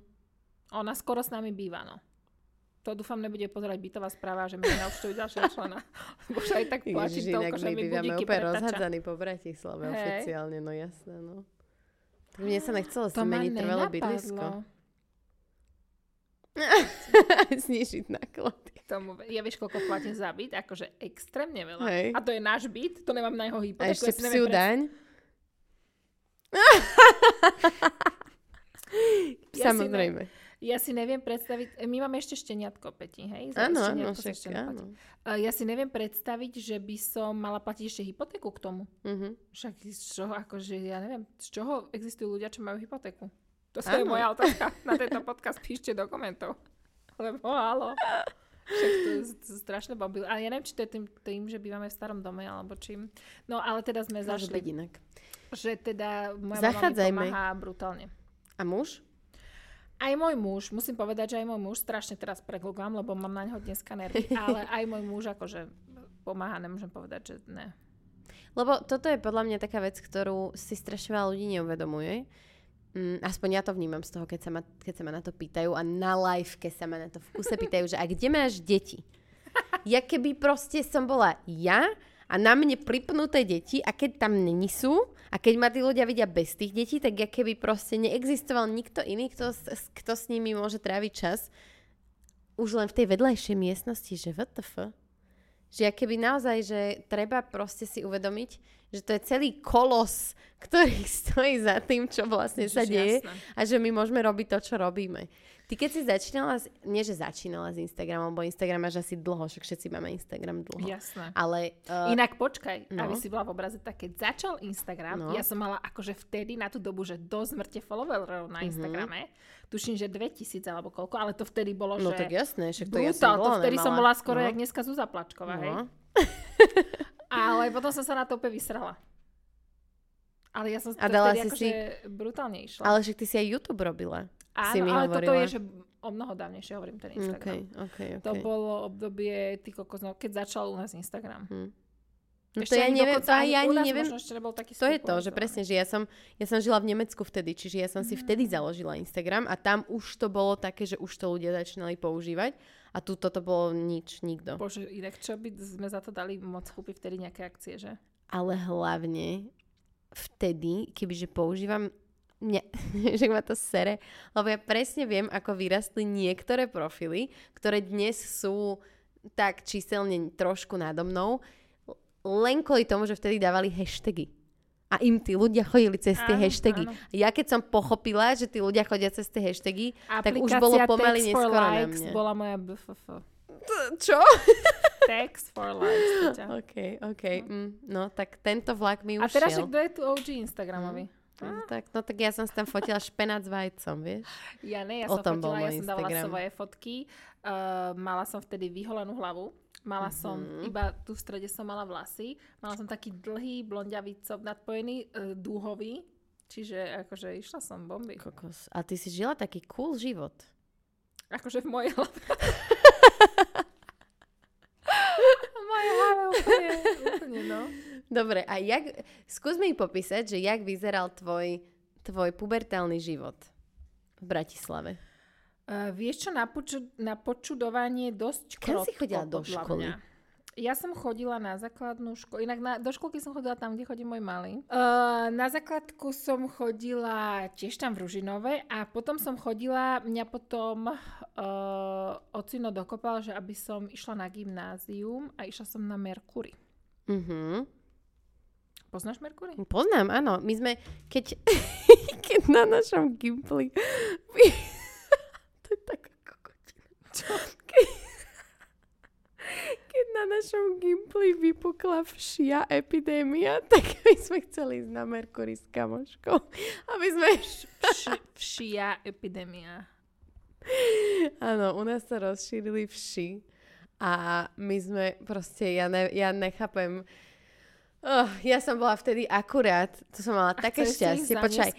Ona skoro s nami býva, no. To dúfam nebude pozerať bytová správa, že mi neobštujú ďalšieho člena. Už aj tak platí toľko, že mi budíky úplne rozhádzaní po Bratislave hey. oficiálne, no jasné, no. Mne sa nechcelo si meniť trvalé bydlisko. Znižiť náklady. Tomu, ja vieš, koľko platím za byt? Akože extrémne veľa. Hej. A to je náš byt, to nemám na jeho hypotéku. A ešte psiu daň? Samozrejme. Ne, ja si neviem predstaviť, my máme ešte šteniatko, Peti, hej? Áno, áno, však áno. Ja si neviem predstaviť, že by som mala platiť ešte hypotéku k tomu. Uh-huh. Však z čoho, akože ja neviem, z čoho existujú ľudia, čo majú hypotéku? To je moja otázka na tento podcast, píšte do komentov. Lebo halo. Však to je, to je strašné bomby. Ale ja neviem, či to je tým, tým, že bývame v starom dome, alebo čím. No ale teda sme Môže zašli. inak. Že teda moja mi pomáha brutálne. A muž? Aj môj muž, musím povedať, že aj môj muž, strašne teraz preglugám, lebo mám na neho dneska nervy, ale aj môj muž akože pomáha, nemôžem povedať, že ne. Lebo toto je podľa mňa taká vec, ktorú si strašne veľa ľudí neuvedomuje. Mm, aspoň ja to vnímam z toho, keď sa, ma, keď sa ma na to pýtajú a na live, keď sa ma na to v kuse pýtajú, že a kde máš deti? Ja keby proste som bola ja a na mne pripnuté deti a keď tam není sú a keď ma tí ľudia vidia bez tých detí, tak ja keby proste neexistoval nikto iný, kto, kto s nimi môže tráviť čas, už len v tej vedľajšej miestnosti, že WTF. Že ja keby naozaj, že treba proste si uvedomiť, že to je celý kolos, ktorý stojí za tým, čo vlastne Ježiš, sa deje jasné. a že my môžeme robiť to, čo robíme. Ty keď si začínala, nie že začínala s Instagramom, bo Instagram máš asi dlho, však všetci máme Instagram dlho. Jasné. Ale, uh, Inak počkaj, no. aby si bola v obraze, tak keď začal Instagram, no. ja som mala akože vtedy na tú dobu, že do smrte followerov na mhm. Instagrame. Mm-hmm. Tuším, že 2000 alebo koľko, ale to vtedy bolo, no, že... No tak jasné, však to brutál, ja som bola to vtedy nemala. som bola skoro no. jak dneska Zuzá Plačková, no. hej? ale potom som sa na to úplne vysrala. Ale ja som a dala si akože si... brutálne išla. Ale však ty si aj YouTube robila. Áno, si mi ale hovorila. toto je, že o mnoho dávnejšie hovorím ten Instagram. Okay, okay, okay. To bolo obdobie, ty kokos, no, keď začal u nás Instagram. Hmm. No to ja neviem, to aj ja ani neviem. taký to je to, že presne, že ja som, ja som žila v Nemecku vtedy, čiže ja som si vtedy mm. založila Instagram a tam už to bolo také, že už to ľudia začínali používať a tu toto bolo nič, nikto. Bože, inak čo by sme za to dali moc kúpiť vtedy nejaké akcie, že? Ale hlavne vtedy, kebyže používam mňa, že ma to sere, lebo ja presne viem, ako vyrastli niektoré profily, ktoré dnes sú tak číselne trošku nado mnou, len kvôli tomu, že vtedy dávali hashtagy. A im tí ľudia chodili cez tie áno, hashtagy. Áno. Ja keď som pochopila, že tí ľudia chodia cez tie hashtagy, Aplikácia tak už bolo pomaly neskoro na mne. bola moja BFF. Čo? Text for likes. OK, OK. Mm, no, tak tento vlak mi už A teraz, že kto je tu OG Instagramový? Mm. No, tak, no tak ja som si tam fotila špenát s vajcom, vieš? Ja ne, ja o som fotila, ja som dávala svoje fotky. Uh, mala som vtedy vyholenú hlavu. Mala mm-hmm. som, iba tu v strede som mala vlasy. Mala som taký dlhý blondiavý cop nadpojený, uh, dúhový. Čiže akože išla som bomby. Kokos. A ty si žila taký cool život. Akože v mojej hlave. v mojej hlave úplne, úplne, no. Dobre, a jak, skús mi popísať, že jak vyzeral tvoj, tvoj pubertálny život v Bratislave. Uh, vieš čo, na, poču, na počudovanie dosť krotko, Kam si chodila do školy? Mňa. Ja som chodila na základnú školu, inak na, do školky som chodila tam, kde chodí môj malý. Uh, na základku som chodila tiež tam v Ružinove a potom som chodila, mňa potom uh, ocino dokopal, že aby som išla na gymnázium a išla som na Merkury. Mhm. Poznáš Merkury? Poznám, áno. My sme, keď, keď na našom Gimply... to je taká kokotina. Čo? Keď, keď na našom Gimply vypukla všia epidémia, tak my sme chceli ísť na Merkury s kamoškou. Aby sme... Vš, všia epidémia. Áno, u nás sa rozšírili vši A my sme proste, ja, ne, ja nechápem, Oh, ja som bola vtedy akurát, to som mala A také šťastie, počkaj,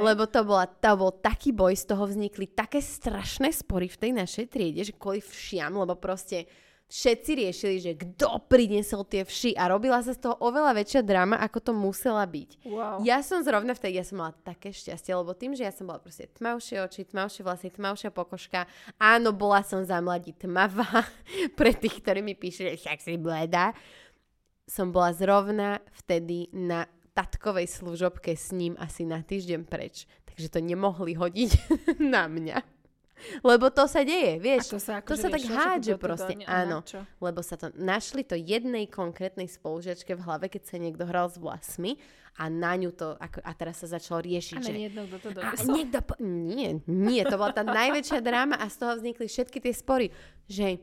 lebo to, bola, to bol taký boj, z toho vznikli také strašné spory v tej našej triede, že kvôli všiam, lebo proste všetci riešili, že kto priniesol tie vši a robila sa z toho oveľa väčšia drama, ako to musela byť. Wow. Ja som zrovna vtedy, ja som mala také šťastie, lebo tým, že ja som bola proste tmavšie oči, tmavšie vlasy, tmavšia pokožka, áno, bola som za mladí tmavá, pre tých, ktorí mi píšu, že však si bleda, som bola zrovna vtedy na tatkovej služobke s ním asi na týždeň preč. Takže to nemohli hodiť na mňa. Lebo to sa deje, A vieš. to sa, to akože sa tak hádže to proste, a na áno. čo? Lebo sa to, našli to jednej konkrétnej spolužiačke v hlave, keď sa niekto hral s vlasmi a na ňu to, ako, a teraz sa začalo riešiť, A že... to A niekto po... Nie, nie, to bola tá najväčšia dráma a z toho vznikli všetky tie spory, že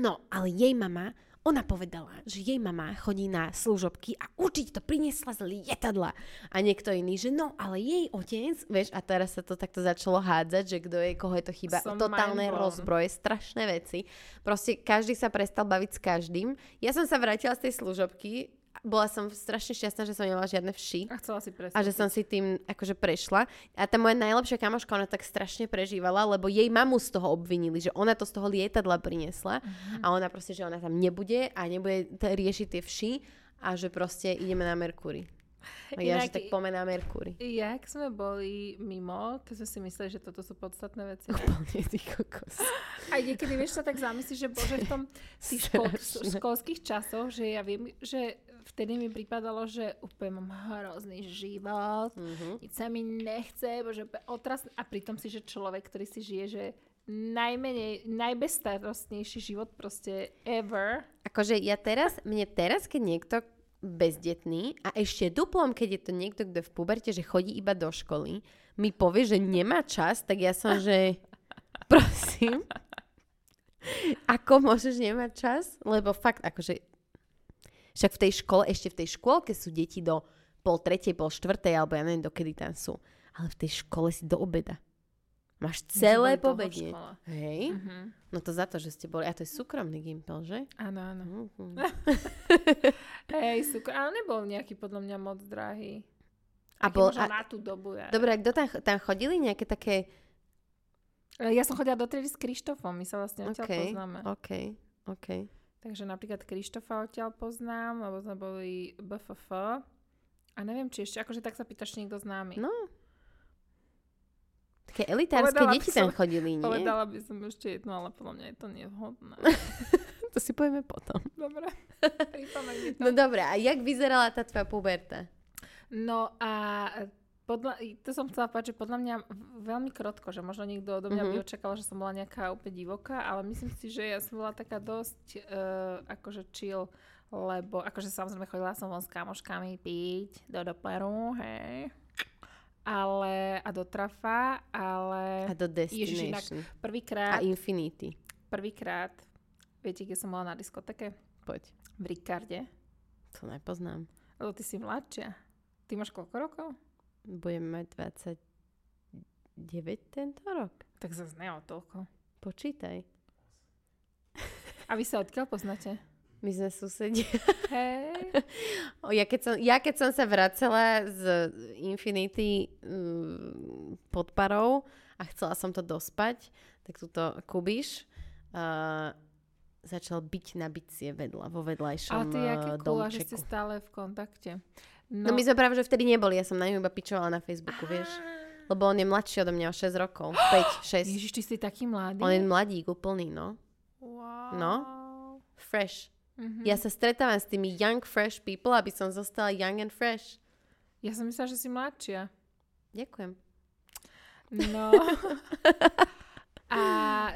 no, ale jej mama, ona povedala, že jej mama chodí na služobky a určite to priniesla z lietadla. A niekto iný, že no, ale jej otec, vieš, a teraz sa to takto začalo hádzať, že kto je, koho je to chyba. Som Totálne rozbroje, strašné veci. Proste každý sa prestal baviť s každým. Ja som sa vrátila z tej služobky, bola som strašne šťastná, že som nemala žiadne vši. A chcela si presne. A že som si tým akože prešla. A tá moja najlepšia kamoška, ona tak strašne prežívala, lebo jej mamu z toho obvinili, že ona to z toho lietadla priniesla Mhm. a ona proste, že ona tam nebude a nebude t- riešiť tie vši a že proste ideme na Merkury. Ja, že Inak- tak poďme na Merkury. Jak sme boli mimo, keď sme si mysleli, že toto sú podstatné veci. ne? Úplne ty kokos. A niekedy, vieš, sa tak zamyslíš, že bože, v tom tých škol, školských časoch, že ja viem, že vtedy mi pripadalo, že úplne mám hrozný život, Mhm. nic sa mi nechce, bože, úplne otras... A pritom si, že človek, ktorý si žije, že najmenej, najbezstarostnejší život proste ever. Akože ja teraz, mne teraz, keď niekto bezdetný a ešte duplom, keď je to niekto, kto je v puberte, že chodí iba do školy, mi povie, že nemá čas, tak ja som, že prosím, ako môžeš nemať čas? Lebo fakt, akože však v tej škole, ešte v tej škôlke sú deti do pol tretej, pol štvrtej, alebo ja neviem, dokedy tam sú. Ale v tej škole si do obeda. Máš celé pobedie. Hej? Mhm. No to za to, že ste boli. A to je súkromný gimpel, že? Áno, áno. Mhm. Hej, sú, ale nebol nejaký podľa mňa moc drahý. A Taký bol, a, na tú dobu. Ja. dobre, a kto tam, tam chodili? Nejaké také... Ja som chodila do triedy s Krištofom, my sa vlastne odtiaľ OK, poznáme. OK, OK. Takže napríklad Krištofa odtiaľ poznám, lebo sme boli BFF. A neviem, či ešte, akože tak sa pýtaš, niekto známy. No. Také elitárske Povedala deti som- tam chodili, nie? Povedala by som ešte jednu, ale podľa mňa je to nevhodné. To si povieme potom. Dobre. No dobre, a jak vyzerala tá tvoja puberta? No a podľa, to som chcela povedať, že podľa mňa veľmi krotko, že možno niekto odo mňa by Mhm. očakal, že som bola nejaká úplne divoká, ale myslím si, že ja som bola taká dosť uh, akože chill, lebo akože samozrejme chodila som von s kamoškami piť do Doperu, hej. Ale, a do Trafa, ale A do Ježiš, Destination. prvýkrát, A Infinity. prvýkrát, viete, kde som bola na diskoteke? Poď. V Ricarde. To nepoznám. Lebo ty si mladšia. Ty máš koľko rokov? Budeme mať 29 tento rok. Tak zase ne o toľko. Počítaj. A vy sa odkiaľ poznáte? My sme susedia. Hej. O, ja, keď som, ja keď som sa vracela z Infinity mm, pod parou a chcela som to dospať, tak túto Kubiš uh, začal byť na bicie vedľa, vo vedľajšom Ale ty, aké uh, cool, že ste stále v kontakte. No. my sme práve, že vtedy neboli, ja som na ňu iba pičovala na Facebooku, vieš. Lebo on je mladší odo mňa o 6 rokov. 5, 6. Ježiš, ty si taký mladý. On je mladík úplný, no. Wow. No. Fresh. Mhm. Ja sa stretávam s tými young, fresh people, aby som zostala young and fresh. ja som myslela, že si mladšia. Ďakujem. No. A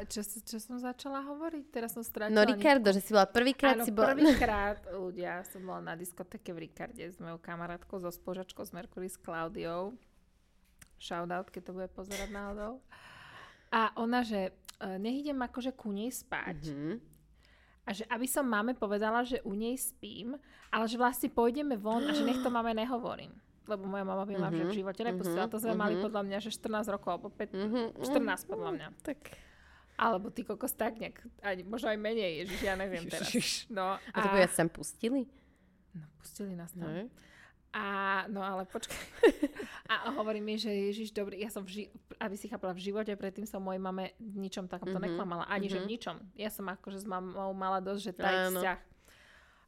čo, čo som začala hovoriť? Teraz som stratila. No Ricardo, že si bola prvýkrát si bola... prvýkrát, ľudia, som bola na diskotéke v Ricarde s mojou kamarátkou, so spolužačkou z Mercury s Klaudiou. Shoutout, keď to bude pozerať náhodou. A ona, že e, nech idem akože ku nej spať. Mhm. A že aby som máme povedala, že u nej spím, ale že vlastne pôjdeme von a že nech to máme nehovorím. Lebo moja mama by ma Mhm, v živote nepustila. To sme mhm, mali mhm. podľa mňa, že 14 rokov, alebo 5, Mhm, 14 podľa mňa. Tak. Alebo ty kokos tak nejak, ani, možno aj menej, ježiš, ja neviem teraz. No, A to by vás sem pustili? no pustili nás tam. No. A, no ale počkaj. A hovorí mi, že Ježiš, dobrý, ja som, v ži- aby si chápala, v živote predtým som mojej mame ničom takomto Mhm, neklamala. Ani, že v mhm. ničom. Ja som akože s mamou mala dosť, že Áno. vzťah.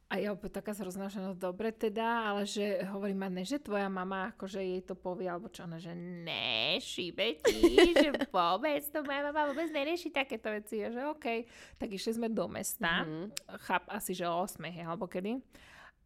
A ja opäť taká zrozná, že no dobre teda, ale že hovorí ma, ne, že tvoja mama akože jej to povie, alebo čo, ona, že ne, šíbe ti, že vôbec, to moja mama vôbec nerieši takéto veci. A že okej, tak išli sme do mesta, Mhm. cháp asi, že o 8 hej, alebo kedy.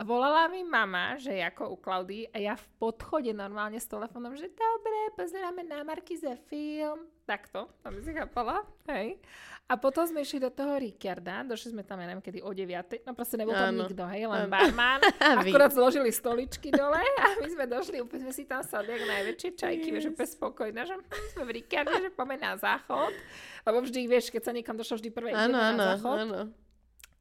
A volala mi mama, že ako u Klaudy a ja v podchode normálne s telefónom, že dobre, pozeráme na Markize film. Takto, aby si chápala, hej. A potom sme išli do toho Ricciarda, došli sme tam, ja neviem, kedy o 9. No proste nebol tam Áno. nikto, hej, len barman. Akurát zložili stoličky dole a my sme došli, úplne sme si tam sadli jak najväčšie čajky, vieš, úplne spokojné, že sme v Ricciarde, že poďme na záchod. Lebo vždy, vieš, keď sa niekam došlo, vždy prvé áno, na záchod. áno.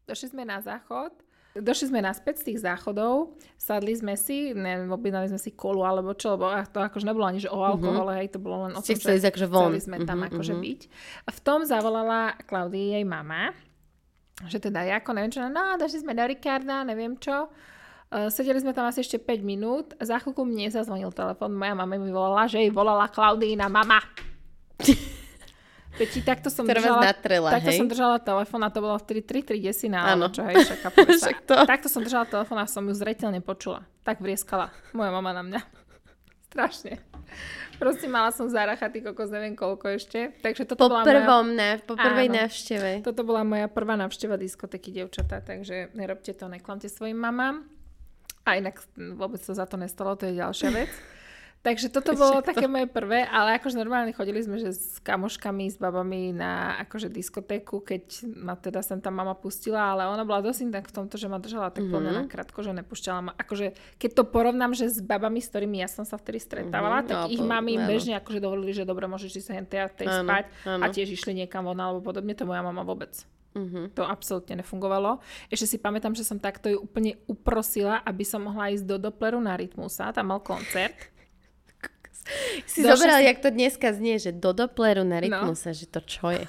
Došli sme na záchod, došli sme naspäť z tých záchodov, sadli sme si, neviem, objednali sme si kolu alebo čo, lebo to akože nebolo ani že o alkohole, hej, to bolo len o Mhm. Ste tom, chceli ísť akože von. chceli sme tam Mhm, akože mhm. byť. A v tom zavolala Klaudii jej mama, že teda ja ako neviem čo, no došli sme do Ricarda, neviem čo. Uh, sedeli sme tam asi ešte 5 minút. Za chvíľku mne zazvonil telefon. Moja mama mi volala, že jej volala Klaudína mama. Peti, takto som Ktorá držala, natrela, takto hej? som držala telefón a to bolo vtedy 3 3 desina, alebo čo, hej, však, chápeme sa. Však to. Takto som držala telefón a som ju zretelne počula. Tak vrieskala moja mama na mňa. Strašne. Proste mala som zárachaty kokos, neviem koľko ešte. Takže toto Po bola moja, prvom, na, po prvej Áno. návšteve. toto bola moja prvá návšteva diskotéky, devčatá, takže nerobte to, neklamte svojim mamám. A inak vôbec sa za to nestalo, to je ďalšia vec. Takže toto bolo také moje prvé, ale akože normálne chodili sme že s kamoškami, s babami na akože diskotéku, keď ma teda sem tam mama pustila, ale ona bola dosť inak v tomto, že ma držala tak mm-hmm. plne na krátko, že nepúšťala ma. Akože keď to porovnám, že s babami, s ktorými ja som sa vtedy stretávala, Mhm, tak no, ich mami im bežne akože dovolili, že dobre, môžeš ísť hen tej tej Áno, spať a tiež išli niekam von alebo podobne, to moja mama vôbec. Mhm. To absolútne nefungovalo. Ešte si pamätám, že som takto ju úplne uprosila, aby som mohla ísť do Doppleru na Rytmusa, tam mal koncert. Si zoberal, si- jak to dneska znie, že do Doppleru na rytmuse, že to čo je.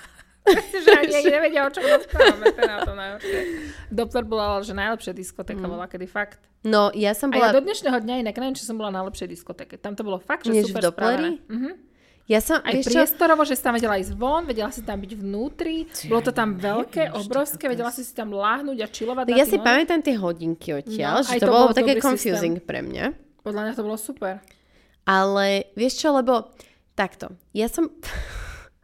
že ani, ani nevedia, o čom rozprávame, to je na to najhoršie. Doppler bola, že najlepšia diskotéka bola, kedy fakt. No, ja som A ja bola... do dnešného dňa inak neviem, či som bola na lepšej diskotéke. Tam to bolo fakt, že Než v super Doppleri? spravené. Mhm. Ja som, Aj vieš priestorovo, že si tam vedela ísť von, vedela si tam byť vnútri, bolo to tam veľké, obrovské, vedela si si tam láhnuť a čilovať. Tak ja si pamätám tie hodinky odtiaľ, No, že to, to bolo bol také confusing pre mňa. Podľa mňa to bolo super. Ale vieš čo, lebo takto, ja som...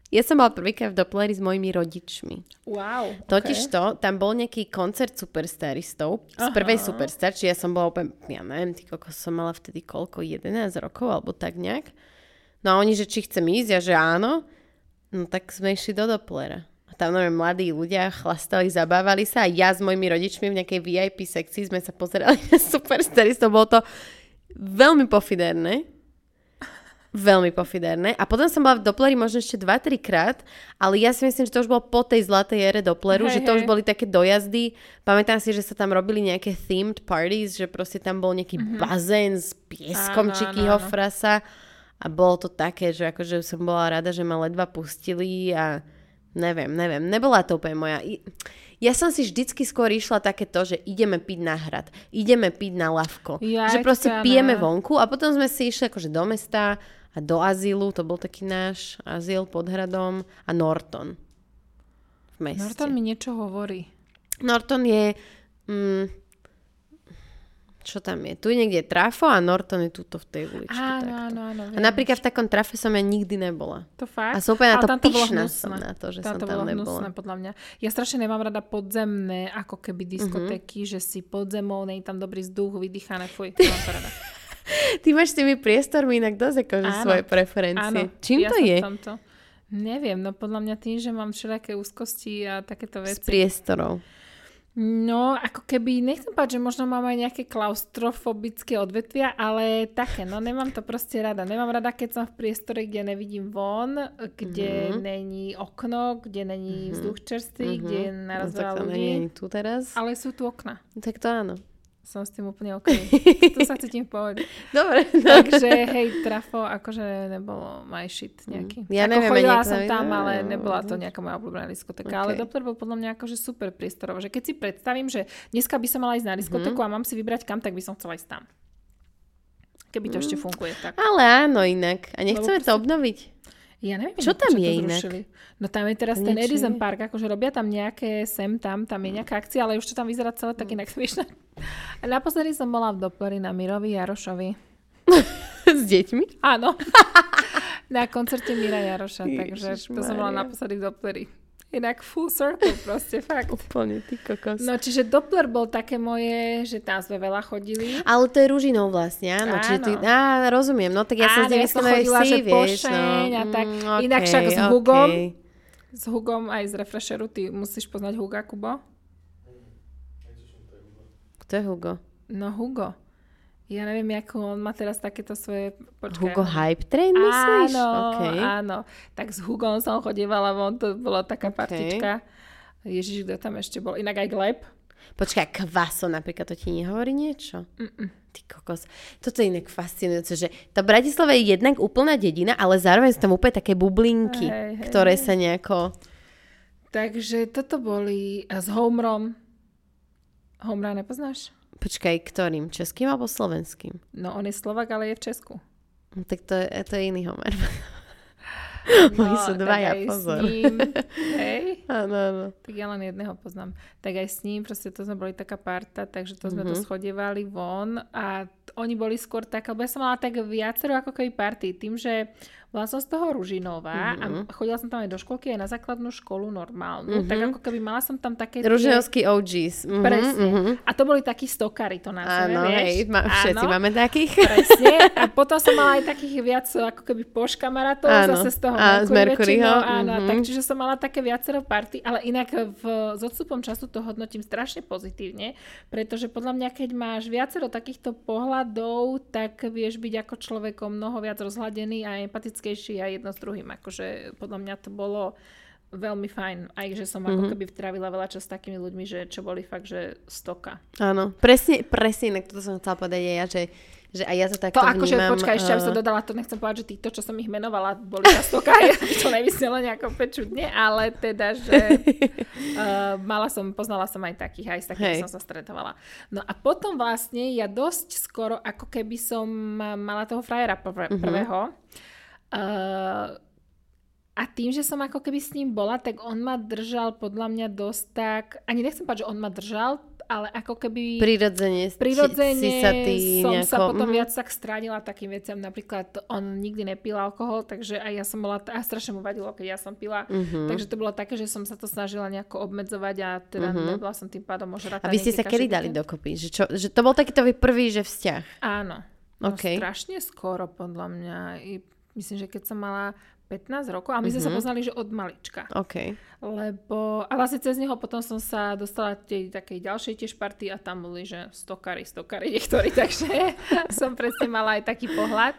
Ja som bola prvýkrát v Doppleri s mojimi rodičmi. Wow. Totiž okay. to, tam bol nejaký koncert superstaristov, z prvej superstar, či ja som bola úplne, ja neviem, ty kokos som mala vtedy koľko, 11 rokov, alebo tak nejak. No a oni, že či chcem ísť, ja že áno, no tak sme išli do Dopplera. A tam nové mladí ľudia chlastali, zabávali sa a ja s mojimi rodičmi v nejakej VIP sekcii sme sa pozerali na superstaristov, bolo to veľmi pofiderné. Veľmi pofiderné. A potom som bola v Doppleri možno ešte 2-3 krát, ale ja si myslím, že to už bolo po tej zlatej ére Doppleru, Hej, že to už hej. boli také dojazdy. Pamätám si, že sa tam robili nejaké themed parties, že proste tam bol nejaký bazén s pieskom Áno, frasa. A bolo to také, že akože som bola rada, že ma ledva pustili a neviem, neviem. Nebola to úplne moja... Ja som si vždycky skôr išla také to, že ideme piť na hrad, ideme piť na lavko. Jaj, že proste ja pijeme ne. vonku a potom sme si išli akože do mesta a do azylu, to bol taký náš azyl pod hradom a Norton v meste. Norton mi niečo hovorí. Norton je... Mm, čo tam je? Tu je niekde trafo a Norton je tuto v tej uličke. Áno, áno, áno. A napríklad v takom trafe som ja nikdy nebola. To fakt? A som úplne na to pyšná som na to, že Tam som to tam bolo nebola. hnusné, podľa mňa. Ja strašne nemám rada podzemné, ako keby Mhm. diskotéky, že si pod zemou, nie je tam dobrý vzduch, vydýchané, fuj, nemám to rada. Ty máš s tými priestormi inak dosť akože Áno. svoje preferencie. Áno, Čím ja to je? Tomto. Neviem, no podľa mňa tým, že mám všelijaké úzkosti a takéto S veci. priestorov. No, ako keby, nechcem povedať, že možno mám aj nejaké klaustrofobické odvetvia, ale také, no nemám to proste rada. Nemám rada, keď som v priestore, kde nevidím von, kde Mhm. není okno, kde není vzduch čerstvý, Mhm. kde je No, naraz tak veľa to ľudí. tu teraz. Ale sú tu okna. Tak to áno. Som s tým úplne OK. tu sa cítim v pohode. Dobre. Takže hej, trafo akože nebolo my shit nejaký. Ja Ako neviem, chodila som tam, ale no, nebola to no. nejaká moja obľúbená diskotéka. OK. Ale Doppler bol podľa mňa akože super priestorov. Že keď si predstavím, že dneska by som mala ísť na diskotéku Mhm. a mám si vybrať kam, tak by som chcela ísť tam. Keby to ešte funguje tak. Ale áno, inak. A nechceme to proste- obnoviť. Ja neviem, Čo tam je inak? zrušili. No tam je teraz To ten niečo Edison je. Park, akože robia tam nejaké sem tam, tam je nejaká akcia, ale už to tam vyzerá celé tak inak smiešne. A naposledy som bola v Dopleri na Mirovi Jarošovi. S deťmi? Áno. na koncerte Mira Jaroša, takže to som bola Ježišmaria. naposledy v Dopleri. Inak full circle proste, fakt. Úplne, ty kokos. No čiže Doppler bol také moje, že tam sme veľa chodili. Ale to je Ružinou vlastne, áno. Čiže ty, Áno. á, rozumiem. No tak ja som Áno, si ja som chodila, si, že vieš, pošeň no. a tak. Mm, Inak však s Hugom. okej. S Hugom aj z Refresheru, ty musíš poznať Huga, Kubo? Kto je Hugo? No Hugo. Ja neviem, ako on má teraz takéto svoje... Počkaj, Hugo Hype Train, myslíš? Áno, Okay. áno. Tak s Hugom som chodievala von, to bola taká OK. partička. Ježiš, kto tam ešte bol? Inak aj Gleb. Počkaj, kvaso napríklad, to ti nehovorí niečo? Mm-mm. Ty kokos. Toto je inak fascinujúce, že tá Bratislava je jednak úplná dedina, ale zároveň sú tam úplne také bublinky, Hej, hej, ktoré hej. sa nejako... Takže toto boli s Homerom. Homera nepoznáš? Počkaj, ktorým? Českým alebo slovenským? No, on je Slovak, ale je v Česku. No, tak to je, to je iný Homer. No, Moji sú tak dvaja, aj s pozor. ním, hej, Áno, áno. tak ja len jedného poznám. Tak aj s ním, proste to sme boli taká parta, takže to sme Mhm. to schodievali von a t- oni boli skôr tak, lebo ja som mala tak viacero ako keby party, tým, že bola som z toho Ružinova a Mhm. chodila som tam aj do školky, aj na základnú školu normálnu, tak ako keby mala som tam také... tie- Ružinovský OGs. Mhm, Presne. mhm. A to boli takí stokary, to nazveme, Áno, vieš? hej, ma, všetci Áno. máme takých. Presne. A potom som mala aj takých viac ako keby poš kamarátov Áno. zase z toho A, z Mercury Mercuryho, Áno, mhm. tak čiže som mala také viacero party, ale inak v, s odstupom času to hodnotím strašne pozitívne, pretože podľa mňa, keď máš viacero takýchto pohľadov, tak vieš byť ako človekom mnoho viac rozhladený a empatickejší aj jedno s druhým. Akože podľa mňa to bolo veľmi fajn, aj že som Mhm. ako keby trávila veľa čas s takými ľuďmi, že čo boli fakt, že stoka. Áno, presne, presne, inak toto som chcela povedať aj ja, že, že aj ja to takto To akože, vnímam. počkaj, ešte aby som eh, dodala, to nechcem povedať, že týchto, čo som ich menovala, boli na stoka, ja to nevysnelo nejako pečudne, ale teda, že uh, mala som, poznala som aj takých, aj s takými Hej. som sa stretovala. No a potom vlastne ja dosť skoro, ako keby som mala toho frajera prv, Mhm. prvého, uh, a tým, že som ako keby s ním bola, tak on ma držal podľa mňa dosť tak, ani nechcem povedať, že on ma držal, ale ako keby... Prirodzene, Prirodzene si sa ty som nejako... sa potom mhm. viac tak stránila takým veciam. Napríklad on nikdy nepil alkohol, takže aj ja som bola, a strašne mu vadilo, keď ja som pila. Mhm. Takže to bolo také, že som sa to snažila nejako obmedzovať a teda Mhm. nebola som tým pádom ožratá. A vy ste sa kedy dali dokopy? Že, čo, že to bol taký to prvý, že vzťah. Áno. No OK. strašne skoro podľa mňa. I myslím, že keď som mala 15 rokov, a my sme sa Mhm. poznali, že od malička. OK. Lebo, a vlastne cez neho potom som sa dostala tej takej ďalšej tiež party a tam boli, že stokary, stokary niektorí, takže som presne mala aj taký pohľad.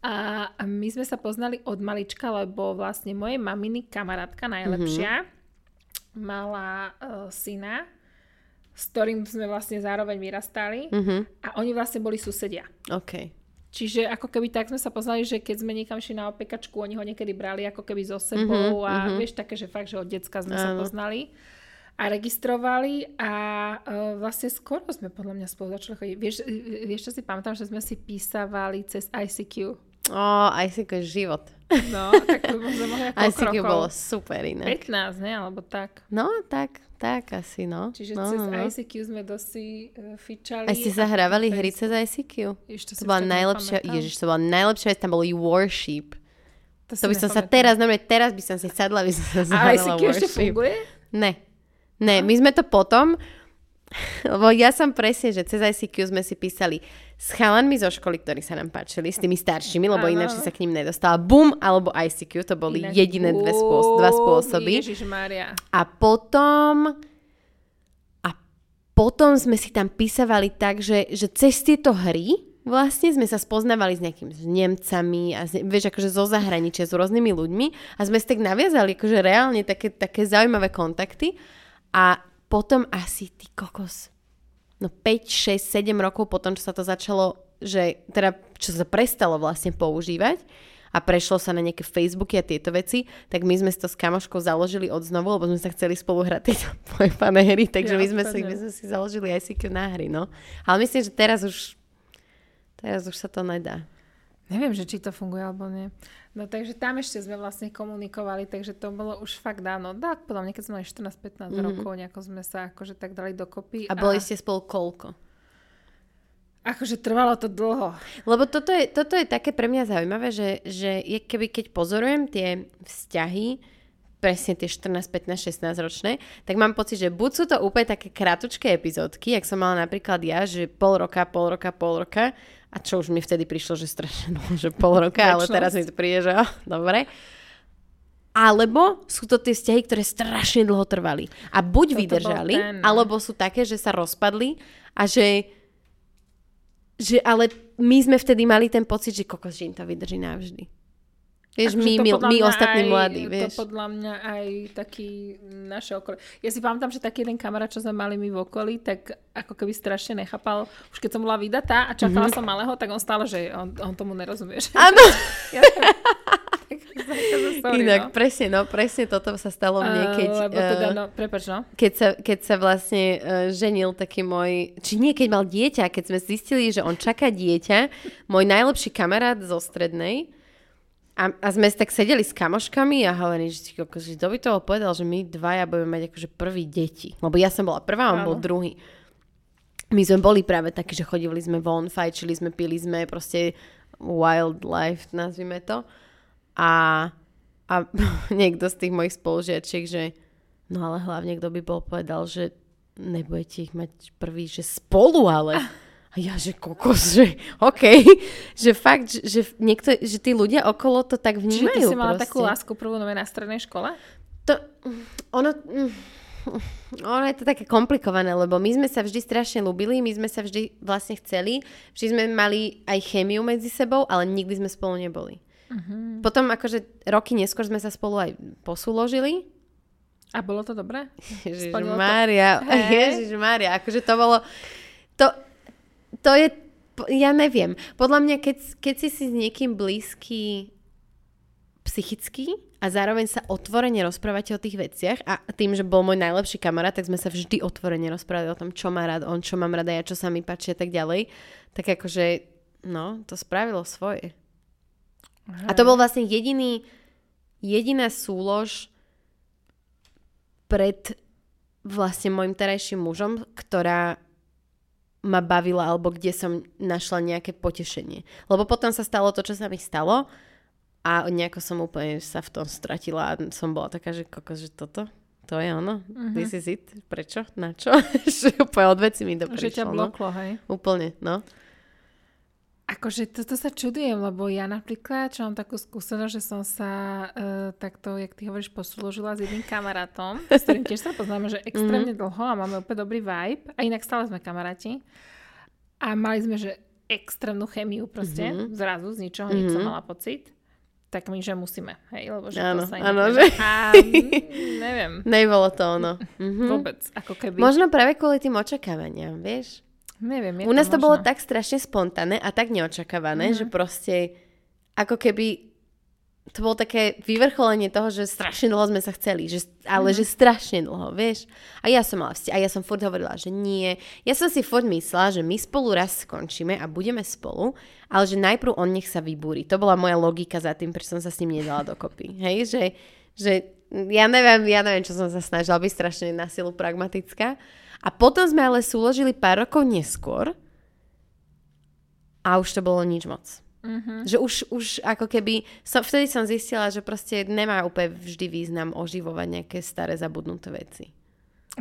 A a my sme sa poznali od malička, lebo vlastne moje maminy kamarátka najlepšia mala uh, syna, s ktorým sme vlastne zároveň vyrastali Mhm. a oni vlastne boli susedia. OK. Čiže ako keby tak sme sa poznali, že keď sme niekam šli na opekačku, oni ho niekedy brali ako keby so sebou Mhm, a mhm. vieš také, že fakt, že od decka sme sa Áno. poznali a registrovali a uh, vlastne skoro sme podľa mňa spolu začali chodiť. Vieš, vieš, čo si pamätám, že sme si písavali cez ICQ. Ó, ICQ je život. No, tak to sme mohli ako ICQ krokov. bolo super inak. 15, ne? Alebo tak. No, tak, tak asi, no. Čiže no, cez no, no. ICQ sme dosí uh, fičali. A ste a potom hry cez ICQ? Ježiš, to bola najlepšia, ježiš, to bola najlepšia vec, tam boli Warship. To, To by som sa nepamätám. teraz, normálne teraz by som si sadla, by som sa A zahrala ICQ ešte Warship. funguje? Ne. Ne, my sme to potom, lebo ja som presne, že cez ICQ sme si písali s chalanmi zo školy, ktorí sa nám páčili, s tými staršími, lebo Áno, ináč si sa k ním nedostala. Boom alebo ICQ, to boli Inak jediné dve spôs- dva spôsoby. Ježišmária. A potom... A potom sme si tam písavali tak, že, že cez tieto hry vlastne sme sa spoznávali s nejakými s Nemcami a s, vieš, akože zo zahraničia, s rôznymi ľuďmi a sme si tak naviazali akože reálne také, také zaujímavé kontakty a potom asi ty kokos. No 5, 6, 7 rokov potom, čo sa to začalo, že teda, čo sa prestalo vlastne používať a prešlo sa na nejaké Facebooky a tieto veci, tak my sme si to s kamoškou založili od znovu, lebo sme sa chceli spolu hrať tieto pojpané hry, takže my, sme si, my sme si založili ICQ na hry, no. Ale myslím, že teraz už, teraz už sa to nedá. Neviem, že či to funguje alebo nie. No takže tam ešte sme vlastne komunikovali, takže to bolo už fakt dávno. Tak podľa mňa, keď sme mali 14-15 mm-hmm. rokov, nejako sme sa akože tak dali dokopy. A boli a... ste spolu koľko? Akože trvalo to dlho. Lebo toto je, toto je také pre mňa zaujímavé, že, že je, keby keď pozorujem tie vzťahy, presne tie 14, 15, 16 ročné, tak mám pocit, že buď sú to úplne také kratučké epizódky, jak som mala napríklad ja, že pol roka, pol roka, pol roka, a čo už mi vtedy prišlo, že strašne dlho, že pol roka, ale teraz mi to príde, že oh, dobre. Alebo sú to tie vzťahy, ktoré strašne dlho trvali. A buď Toto vydržali, ten, no. alebo sú také, že sa rozpadli a že, že ale my sme vtedy mali ten pocit, že kokos, že im to vydrží navždy. Vieš, my, my, my ostatní aj, mladí, vieš. To podľa mňa aj taký naše okolie. Ja si pamätám, že taký jeden kamarát, čo sme mali my v okolí, tak ako keby strašne nechápal, už keď som bola vydatá a čakala mm-hmm. som malého, tak on stále, že on, on tomu nerozumie. Áno. ja, Sorry, Inak, no. presne, no, presne toto sa stalo mne, keď... Uh, lebo teda, no, prepač, no. Keď sa, keď sa vlastne uh, ženil taký môj... Či nie, keď mal dieťa, keď sme zistili, že on čaká dieťa, môj najlepší kamarát zo strednej, a, a sme tak sedeli s kamoškami a hovorím, že, že kto by toho povedal, že my dvaja budeme mať akože prvý deti. Lebo ja som bola prvá, on bol druhý. My sme boli práve takí, že chodili sme von, fajčili sme, pili sme, proste wildlife, nazvime to. A, a niekto z tých mojich spolužiačiek, že no ale hlavne kto by bol povedal, že nebudete ich mať prvý, že spolu ale. A ja, že kokos, že OK, že fakt, že, že, niekto, že tí ľudia okolo to tak vnímajú. Čiže ty si mala proste. takú lásku prvú nové na strednej škole? To, ono, ono je to také komplikované, lebo my sme sa vždy strašne ľúbili, my sme sa vždy vlastne chceli, vždy sme mali aj chémiu medzi sebou, ale nikdy sme spolu neboli. Uh-huh. Potom akože roky neskôr sme sa spolu aj posúložili. A bolo to dobré? Ježiš Mária, Ježiš Mária, akože to bolo, to, to je, ja neviem. Podľa mňa, keď, keď si si s niekým blízky psychicky a zároveň sa otvorene rozprávate o tých veciach a tým, že bol môj najlepší kamarát, tak sme sa vždy otvorene rozprávali o tom, čo má rád on, čo mám rada ja, čo sa mi páči a tak ďalej. Tak akože, no, to spravilo svoje. Aha. A to bol vlastne jediný, jediná súlož pred vlastne môjim terajším mužom, ktorá ma bavila alebo kde som našla nejaké potešenie. Lebo potom sa stalo to, čo sa mi stalo a nejako som úplne sa v tom stratila a som bola taká, že kokos, že toto, to je ono, uh-huh. this is it, prečo, na čo? že úplne od veci mi to prišlo. Že ťa no. bloklo, no. hej? Úplne, no. Akože toto sa čudujem, lebo ja napríklad, čo mám takú skúsenosť, že som sa uh, takto, jak ty hovoríš, posúložila s jedným kamarátom, s ktorým tiež sa poznáme, že extrémne mm. dlho a máme úplne dobrý vibe a inak stále sme kamaráti. A mali sme, že extrémnu chemiu proste, mm-hmm. zrazu z ničoho mm-hmm. nič som mala pocit. Tak my, že musíme, hej, lebo že áno, to sa áno, že... A, neviem. Nebolo to ono. Mm-hmm. Vôbec, ako keby. Možno práve kvôli tým očakávaniam, vieš? Neviem, U nás to, to bolo tak strašne spontánne a tak neočakávané, mm-hmm. že proste ako keby to bolo také vyvrcholenie toho, že strašne dlho sme sa chceli, že, ale mm-hmm. že strašne dlho, vieš. A ja som mala vzťah, a ja som furt hovorila, že nie. Ja som si furt myslela, že my spolu raz skončíme a budeme spolu, ale že najprv on nech sa vybúri. To bola moja logika za tým, prečo som sa s ním nedala dokopy. Hej, že, že ja neviem, ja neviem, čo som sa snažila byť strašne na silu pragmatická. A potom sme ale súložili pár rokov neskôr a už to bolo nič moc. Mm-hmm. Že už, už ako keby, som, vtedy som zistila, že proste nemá úplne vždy význam oživovať nejaké staré zabudnuté veci.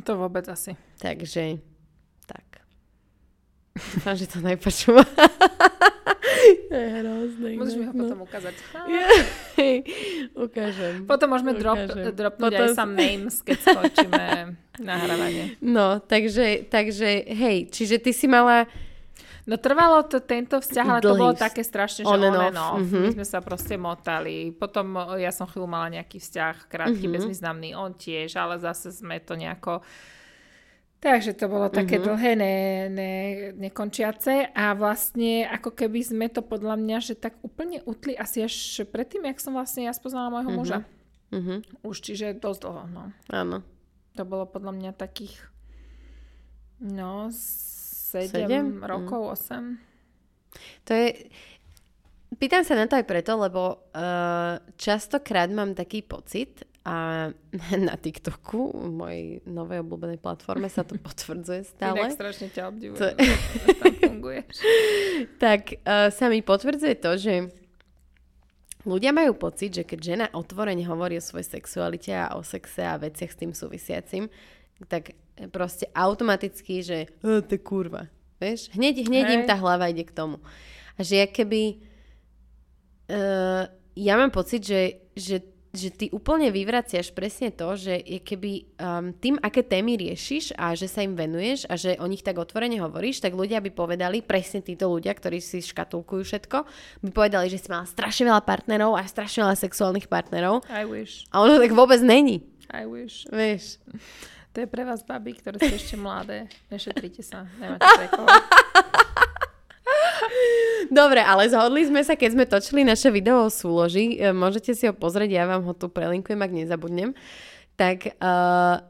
To vôbec asi. Takže, tak. Dúfam, že to nepočúva. to je hrozné. Môžeš mi ho no. potom ukázať. Hej, ukážem. Potom môžeme drop, dropnúť potom... aj some names, keď skončíme nahrávanie. No, takže, takže hej, čiže ty si mala No trvalo to tento vzťah, ale Dlhý. to bolo také strašne, že on, on and off. Mm-hmm. My sme sa proste motali. Potom ja som chvíľu mala nejaký vzťah, krátky, mm-hmm. bezvýznamný, on tiež, ale zase sme to nejako Takže to bolo také Mhm. dlhé, ne, ne, nekončiace a vlastne ako keby sme to podľa mňa, že tak úplne utli asi až predtým, jak som vlastne ja spoznala môjho muža. Mhm. Už čiže dosť dlho, no. Áno. To bolo podľa mňa takých no, 7 Sedem? rokov, 8. To je... Pýtam sa na to aj preto, lebo uh, častokrát mám taký pocit a na TikToku, mojej novej obľúbenej platforme sa to potvrdzuje stále. Inak strašne ťa obdivujem, To- tam funguješ. tak uh, sa mi potvrdzuje to, že ľudia majú pocit, že keď žena otvorene hovorí o svojej sexualite a o sexe a veciach s tým súvisiacim, tak proste automaticky, že "E, to kurva. Vieš? Hneď, hneď Hej. im tá hlava ide k tomu. A že ja keby... Uh, ja mám pocit, že, že, že ty úplne vyvraciaš presne to, že je keby um, tým, aké témy riešiš a že sa im venuješ a že o nich tak otvorene hovoríš, tak ľudia by povedali, presne títo ľudia, ktorí si škatulkujú všetko, by povedali, že si mala strašne veľa partnerov a strašne veľa sexuálnych partnerov. I wish, A ono tak vôbec není. I wish. Vieš. To je pre vás baby, ktoré ste ešte mladé. Nešetrite sa, nemáte. Dobre, ale zhodli sme sa, keď sme točili naše video o súloži. E, Môžete si ho pozrieť, ja vám ho tu prelinkujem, ak nezabudnem. Tak uh,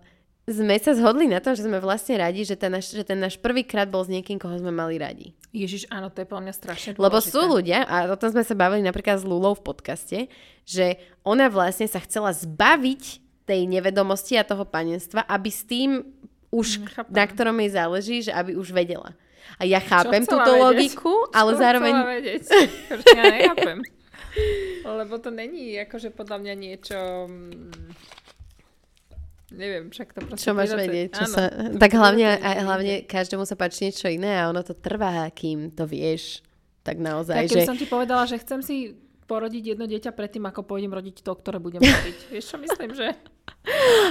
sme sa zhodli na tom, že sme vlastne radi, že ten náš, že ten náš prvýkrát bol s niekým, koho sme mali radi. Ježiš, áno, to je podľa mňa strašne dôležité. Lebo sú ľudia, a o tom sme sa bavili napríklad s Lulou v podcaste, že ona vlastne sa chcela zbaviť tej nevedomosti a toho panenstva, aby s tým už, Mm, chápem. na ktorom jej záleží, že aby už vedela. A ja chápem túto vedieť? logiku, ale Čo zároveň... vedieť? Ja nechápem. Lebo to není akože podľa mňa niečo... mm, Neviem, však to proste... Čo máš prirodze- vedieť? Čo Áno, sa... to Tak hlavne, prirodzene aj, hlavne každému sa páči niečo iné a ono to trvá, kým to vieš. Tak naozaj, Tak že... som ti povedala, že chcem si porodiť jedno dieťa predtým, ako pôjdem rodiť to, ktoré budem rodiť. Vieš čo myslím, že?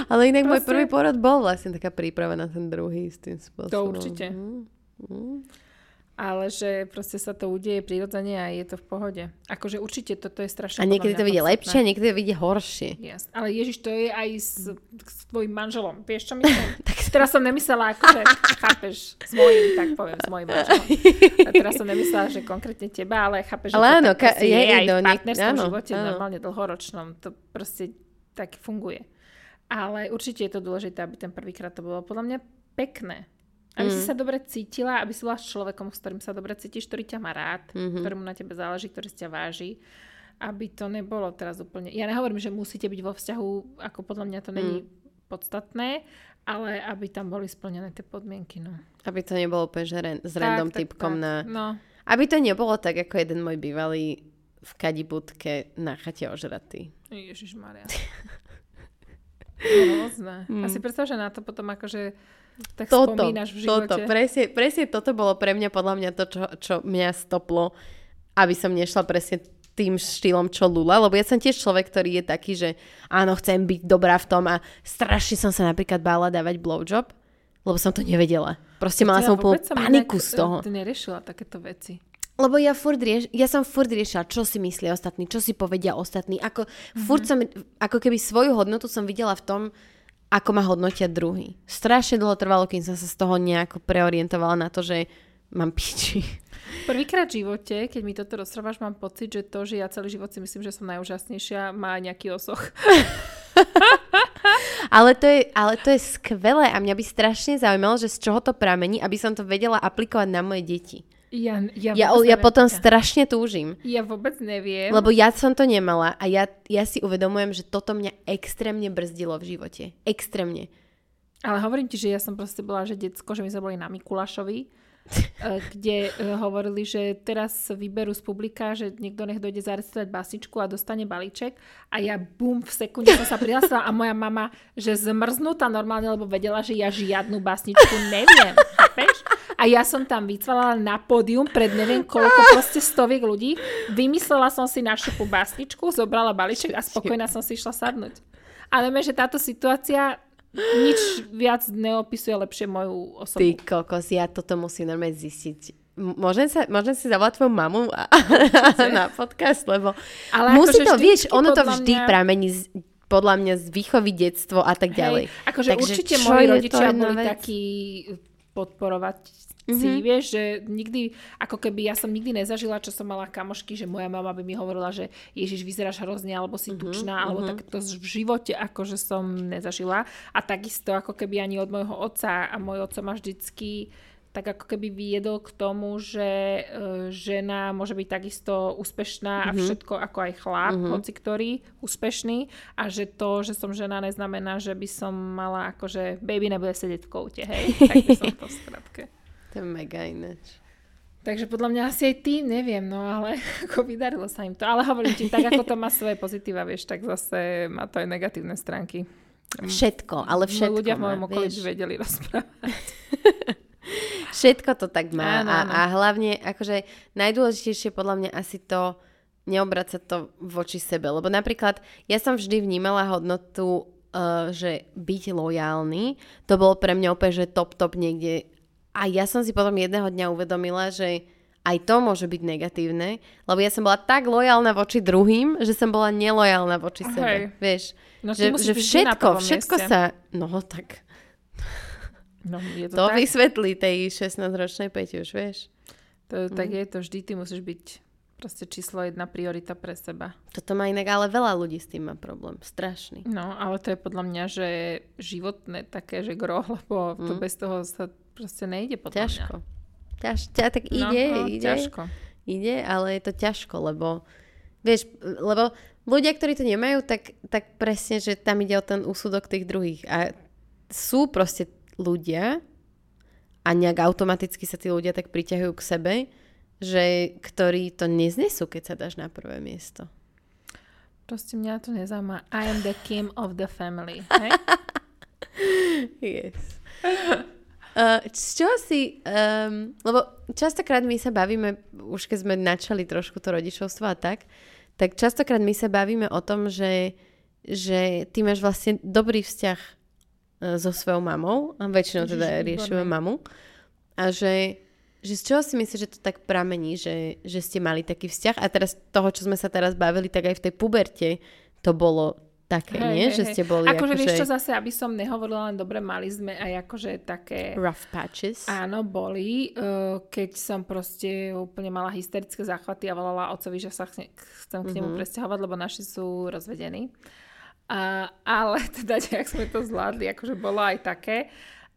Ale inak môj proste- prvý porod bol vlastne taká príprava na ten druhý s tým spôsobom. určite. Mm, mm. Ale že proste sa to udeje prirodzene a je to v pohode. Akože určite toto je strašne A niekedy to vidie lepšie, a niekedy to vidie horšie. Yes. Ale Ježiš, to je aj s, s tvojim manželom. Vieš, čo myslím? teraz som nemyslela, akože, chápeš, s mojím, tak poviem, s mojim manželom. A teraz som nemyslela, že konkrétne teba, ale chápeš, Ale že áno, to tak ka- je je, aj v partnerskom áno, živote, áno. normálne dlhoročnom. To proste tak funguje. Ale určite je to dôležité, aby ten prvýkrát to bolo podľa mňa pekné. Aby Mm. si sa dobre cítila, aby si bola s človekom, s ktorým sa dobre cítiš, ktorý ťa má rád, Mhm. ktorému na tebe záleží, ktorý ťa váži. Aby to nebolo teraz úplne... Ja nehovorím, že musíte byť vo vzťahu, ako podľa mňa to není Mm. podstatné, ale aby tam boli splnené tie podmienky. No. Aby to nebolo úplne že ren- s random tak, typkom tak. na... No, Aby to nebolo tak, ako jeden môj bývalý v kadibudke na chate ožratý. Ježiš Maria. Rôzne. Mm. A si predstav, že na to potom akože tak Toto, spomínaš v živote. toto, presne, presne toto bolo pre mňa podľa mňa to, čo, čo mňa stoplo, aby som nešla presne tým štýlom, čo Lula, lebo ja som tiež človek, ktorý je taký, že áno, chcem byť dobrá v tom a strašne som sa napríklad bála dávať blowjob, lebo som to nevedela. Proste mala Ja som úplnú paniku z toho. eh, neriešila takéto veci. Lebo ja, furt rieš, ja som furt riešila, čo si myslia ostatní, čo si povedia ostatní. Ako, mm-hmm. furt som, ako keby svoju hodnotu som videla v tom, ako ma hodnotia druhý. Strašne dlho trvalo, kým som sa z toho nejako preorientovala na to, že mám piči. Prvýkrát v živote, keď mi toto rozprávaš, mám pocit, že to, že ja celý život si myslím, že som najúžasnejšia, má nejaký osoch. Ale to, je, ale to je skvelé a mňa by strašne zaujímalo, že z čoho to pramení, aby som to vedela aplikovať na moje deti. Ja, ja, Ja, ja potom také. strašne túžim. Ja vôbec neviem. Lebo ja som to nemala a ja, ja si uvedomujem, že toto mňa extrémne brzdilo v živote. Extrémne. Ale hovorím ti, že ja som proste bola, že decko, že my sme boli na Mikulášovi, eh, kde eh, hovorili, že teraz vyberú z publika, že niekto nech dojde zarecitovať básničku a dostane balíček a ja bum, v sekunde som sa prihlásila a moja mama, že zmrznutá normálne, lebo vedela, že ja žiadnu básničku neviem, chápeš? A ja som tam vycvalala na pódium pred neviem koľko proste stoviek ľudí. Vymyslela som si našupú básničku, zobrala balíček a spokojná som si išla sadnúť. Ale že táto situácia nič viac neopisuje lepšie moju osobu. Ty kokos, ja toto musím normálne zistiť. Môžem, sa, môžem si zavolať tvoju mamu a, na podcast, lebo Ale musí akože to, vieš, ono to vždy mňa- pramení z podľa mňa z výchovy, detstvo a tak ďalej. Hej, akože Takže určite moji rodičia boli vec? takí podporovať si, Mhm. vieš, že nikdy, ako keby ja som nikdy nezažila, čo som mala kamošky, že moja mama by mi hovorila, že Ježiš, vyzeráš hrozne, alebo Mhm, si tučná, alebo tak to v živote akože som nezažila. A takisto ako keby ani od môjho otca, a môj otco ma vždycky tak ako keby viedol k tomu, že e, žena môže byť takisto úspešná a všetko ako aj chlap, hoci ktorý úspešný a že to, že som žena neznamená, že by som mala akože baby nebude sedieť v koute, hej? Tak by som to v skratke. To je mega ináč. Takže podľa mňa asi aj ty, neviem, no ale ako vydarilo sa im to. Ale hovorím ti, tak ako to má svoje pozitíva, vieš, tak zase má to aj negatívne stránky. Všetko, ale Všetko všetko ľudia v mojom okolí by vedeli rozprávať. Všetko to tak má Áno, a, áno. a hlavne akože najdôležitejšie podľa mňa asi to neobrať sa to voči sebe. Lebo napríklad ja som vždy vnímala hodnotu, uh, že byť lojálny, to bolo pre mňa úplne, že top, top niekde. A ja som si potom jedného dňa uvedomila, že aj to môže byť negatívne, lebo ja som bola tak lojálna voči druhým, že som bola nelojálna voči Hej. sebe. Vieš, No, že, že všetko, všetko mieste. sa... No tak No, je to, to tak. vysvetlí tej 16-ročnej Peti už, vieš. To, Mhm. tak je to vždy, ty musíš byť proste číslo jedna priorita pre seba. Toto má inak, ale veľa ľudí s tým má problém. Strašný. No, ale to je podľa mňa, že životné také, že gro, lebo to Mm. bez toho sa proste nejde podľa Ťažko. Ťaž, ťa, tak mňa. ide, no, no, ide, ťažko. ide, ale je to ťažko, lebo vieš, lebo ľudia, ktorí to nemajú, tak, tak presne, že tam ide o ten úsudok tých druhých. A sú proste ľudia a nejak automaticky sa tí ľudia tak priťahujú k sebe, že ktorí to neznesú, keď sa dáš na prvé miesto. Proste mňa to nezaujíma. I am the king of the family. Hej? Yes. Uh, z čoho si, um, lebo častokrát my sa bavíme, už keď sme načali trošku to rodičovstvo a tak, tak častokrát my sa bavíme o tom, že, že ty máš vlastne dobrý vzťah uh, so svojou mamou, a väčšinou Ježiš, teda výborné. riešime mamu, a že, že z čoho si myslíš, že to tak pramení, že, že ste mali taký vzťah a teraz toho, čo sme sa teraz bavili, tak aj v tej puberte to bolo také, Hej, nie? hej, že ste boli akože, vieš čo, akože zase, aby som nehovorila len dobre, mali sme aj akože také... rough patches. Áno, boli, uh, keď som proste úplne mala hysterické záchvaty a volala otcovi, že sa chce, chcem k nemu presťahovať, lebo naši sú rozvedení. A, ale teda nejak sme to zvládli, akože bolo aj také.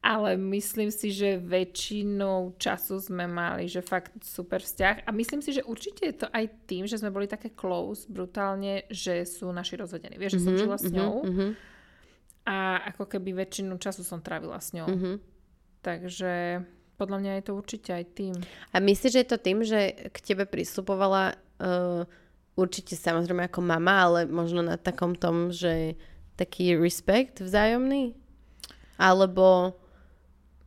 Ale myslím si, že väčšinou času sme mali, že fakt super vzťah. A myslím si, že určite je to aj tým, že sme boli také close brutálne, že sú naši rozvedení. Vieš, že som žila s ňou Mhm, a ako keby väčšinu času som trávila s ňou. mhm. Takže podľa mňa je to určite aj tým. A myslíš, že je to tým, že k tebe pristupovala uh, určite samozrejme ako mama, ale možno na takom tom, že taký respekt vzájomný? Alebo...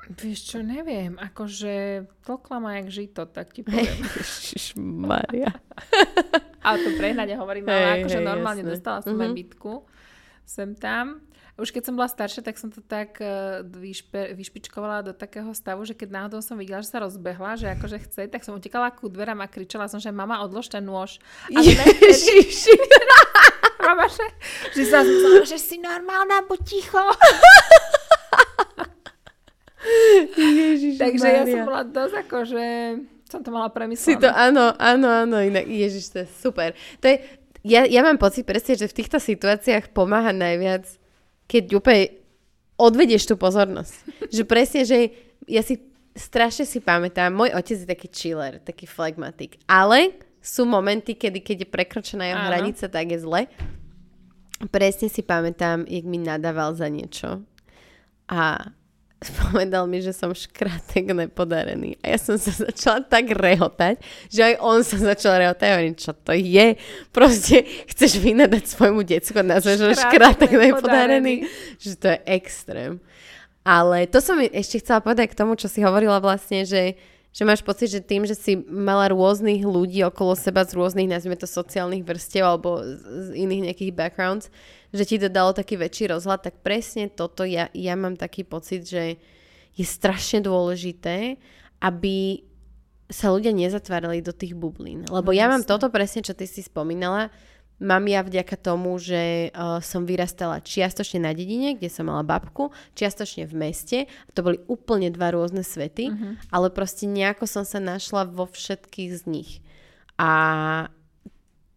Vieš čo, neviem, akože tlkla ma jak žito, tak ti poviem. Maria. Ale to prehnane hovorím, Hej, ale akože hej, normálne jasné. dostala som aj Mhm. bytku sem tam. Už keď som bola staršia, tak som to tak uh, vyšpe, vyšpičkovala do takého stavu, že keď náhodou som videla, že sa rozbehla, že akože chce, tak som utekala ku dverám a kričala som, že mama, odlož ten nôž. A Ježiši. mama, že, že sa že si normálna, buď ticho. Ježiši Takže ja som bola dosť akože, som to mala premyslené. Si to, áno, áno, áno, inak, ježiš, to je super. To je, ja, ja mám pocit presne, že v týchto situáciách pomáha najviac, keď úplne odvedieš tú pozornosť. že presne, že ja si strašne si pamätám, môj otec je taký chiller, taký flegmatik, ale sú momenty, kedy keď je prekročená jeho Áno. hranica, tak je zle. Presne si pamätám, jak mi nadával za niečo. A povedal mi, že som škratek nepodarený. A ja som sa začala tak rehotať, že aj on sa začal rehotať. Ja hovorím, čo to je? Proste chceš vynadať svojmu decku na že Škratek škratek nepodarený. nepodarený. Že to je extrém. Ale to som ešte chcela povedať k tomu, čo si hovorila vlastne, že, že máš pocit, že tým, že si mala rôznych ľudí okolo seba z rôznych, nazvime to sociálnych vrstiev alebo z, z iných nejakých backgrounds, že ti to dalo taký väčší rozhľad, tak presne toto ja, ja mám taký pocit, že je strašne dôležité, aby sa ľudia nezatvárali do tých bublín. Lebo No, ja mám toto presne, čo ty si spomínala, mám ja vďaka tomu, že uh, som vyrastala čiastočne na dedine, kde som mala babku, čiastočne v meste. To boli úplne dva rôzne svety, Mhm. ale proste nejako som sa našla vo všetkých z nich. A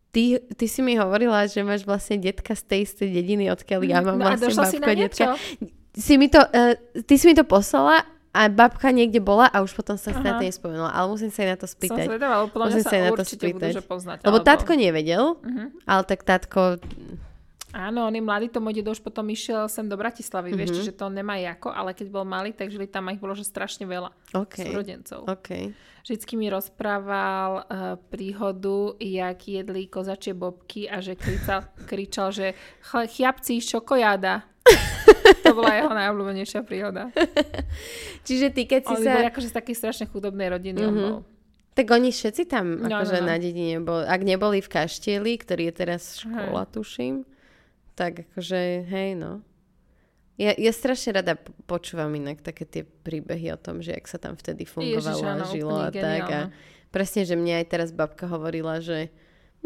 ty, ty si mi hovorila, že máš vlastne detka z tej istej dediny, odkiaľ ja mám no vlastne došla si na detka. Si mi to, uh, ty si mi to poslala a babka niekde bola a už potom sa na to Aha. nespomenula. Ale musím sa jej na to Som spýtať. zvedavá, podľa mňa Musím sa sa jej na to určite budú spýtať. že poznať. Lebo alebo- tatko nevedel, Mhm. ale tak tatko... Áno, on je mladý, to môj dedo už potom išiel sem do Bratislavy, vieš, Mhm. čiže to nemá ako, ale keď bol malý, tak žili tam ich bolo, že strašne veľa OK, súrodencov. OK. Vždycky mi rozprával uh, príhodu, jak jedli kozačie bobky a že kričal, kričal že "Ch- chiapci, šokojáda. to bola jeho najobľúbenejšia príhoda. Čiže ty, keď si On sa... bol akože z takej strašne chudobnej rodiny. on Mhm. bol. Tak oni všetci tam No, akože no, no. na dedine boli. Ak neboli v Kaštieli, ktorý je teraz škola, tuším, tak akože, hej, no. Ja, ja strašne rada počúvam inak také tie príbehy o tom, že jak sa tam vtedy fungovalo Ježiš, áno, a žilo a tak. A presne, že mne aj teraz babka hovorila, že,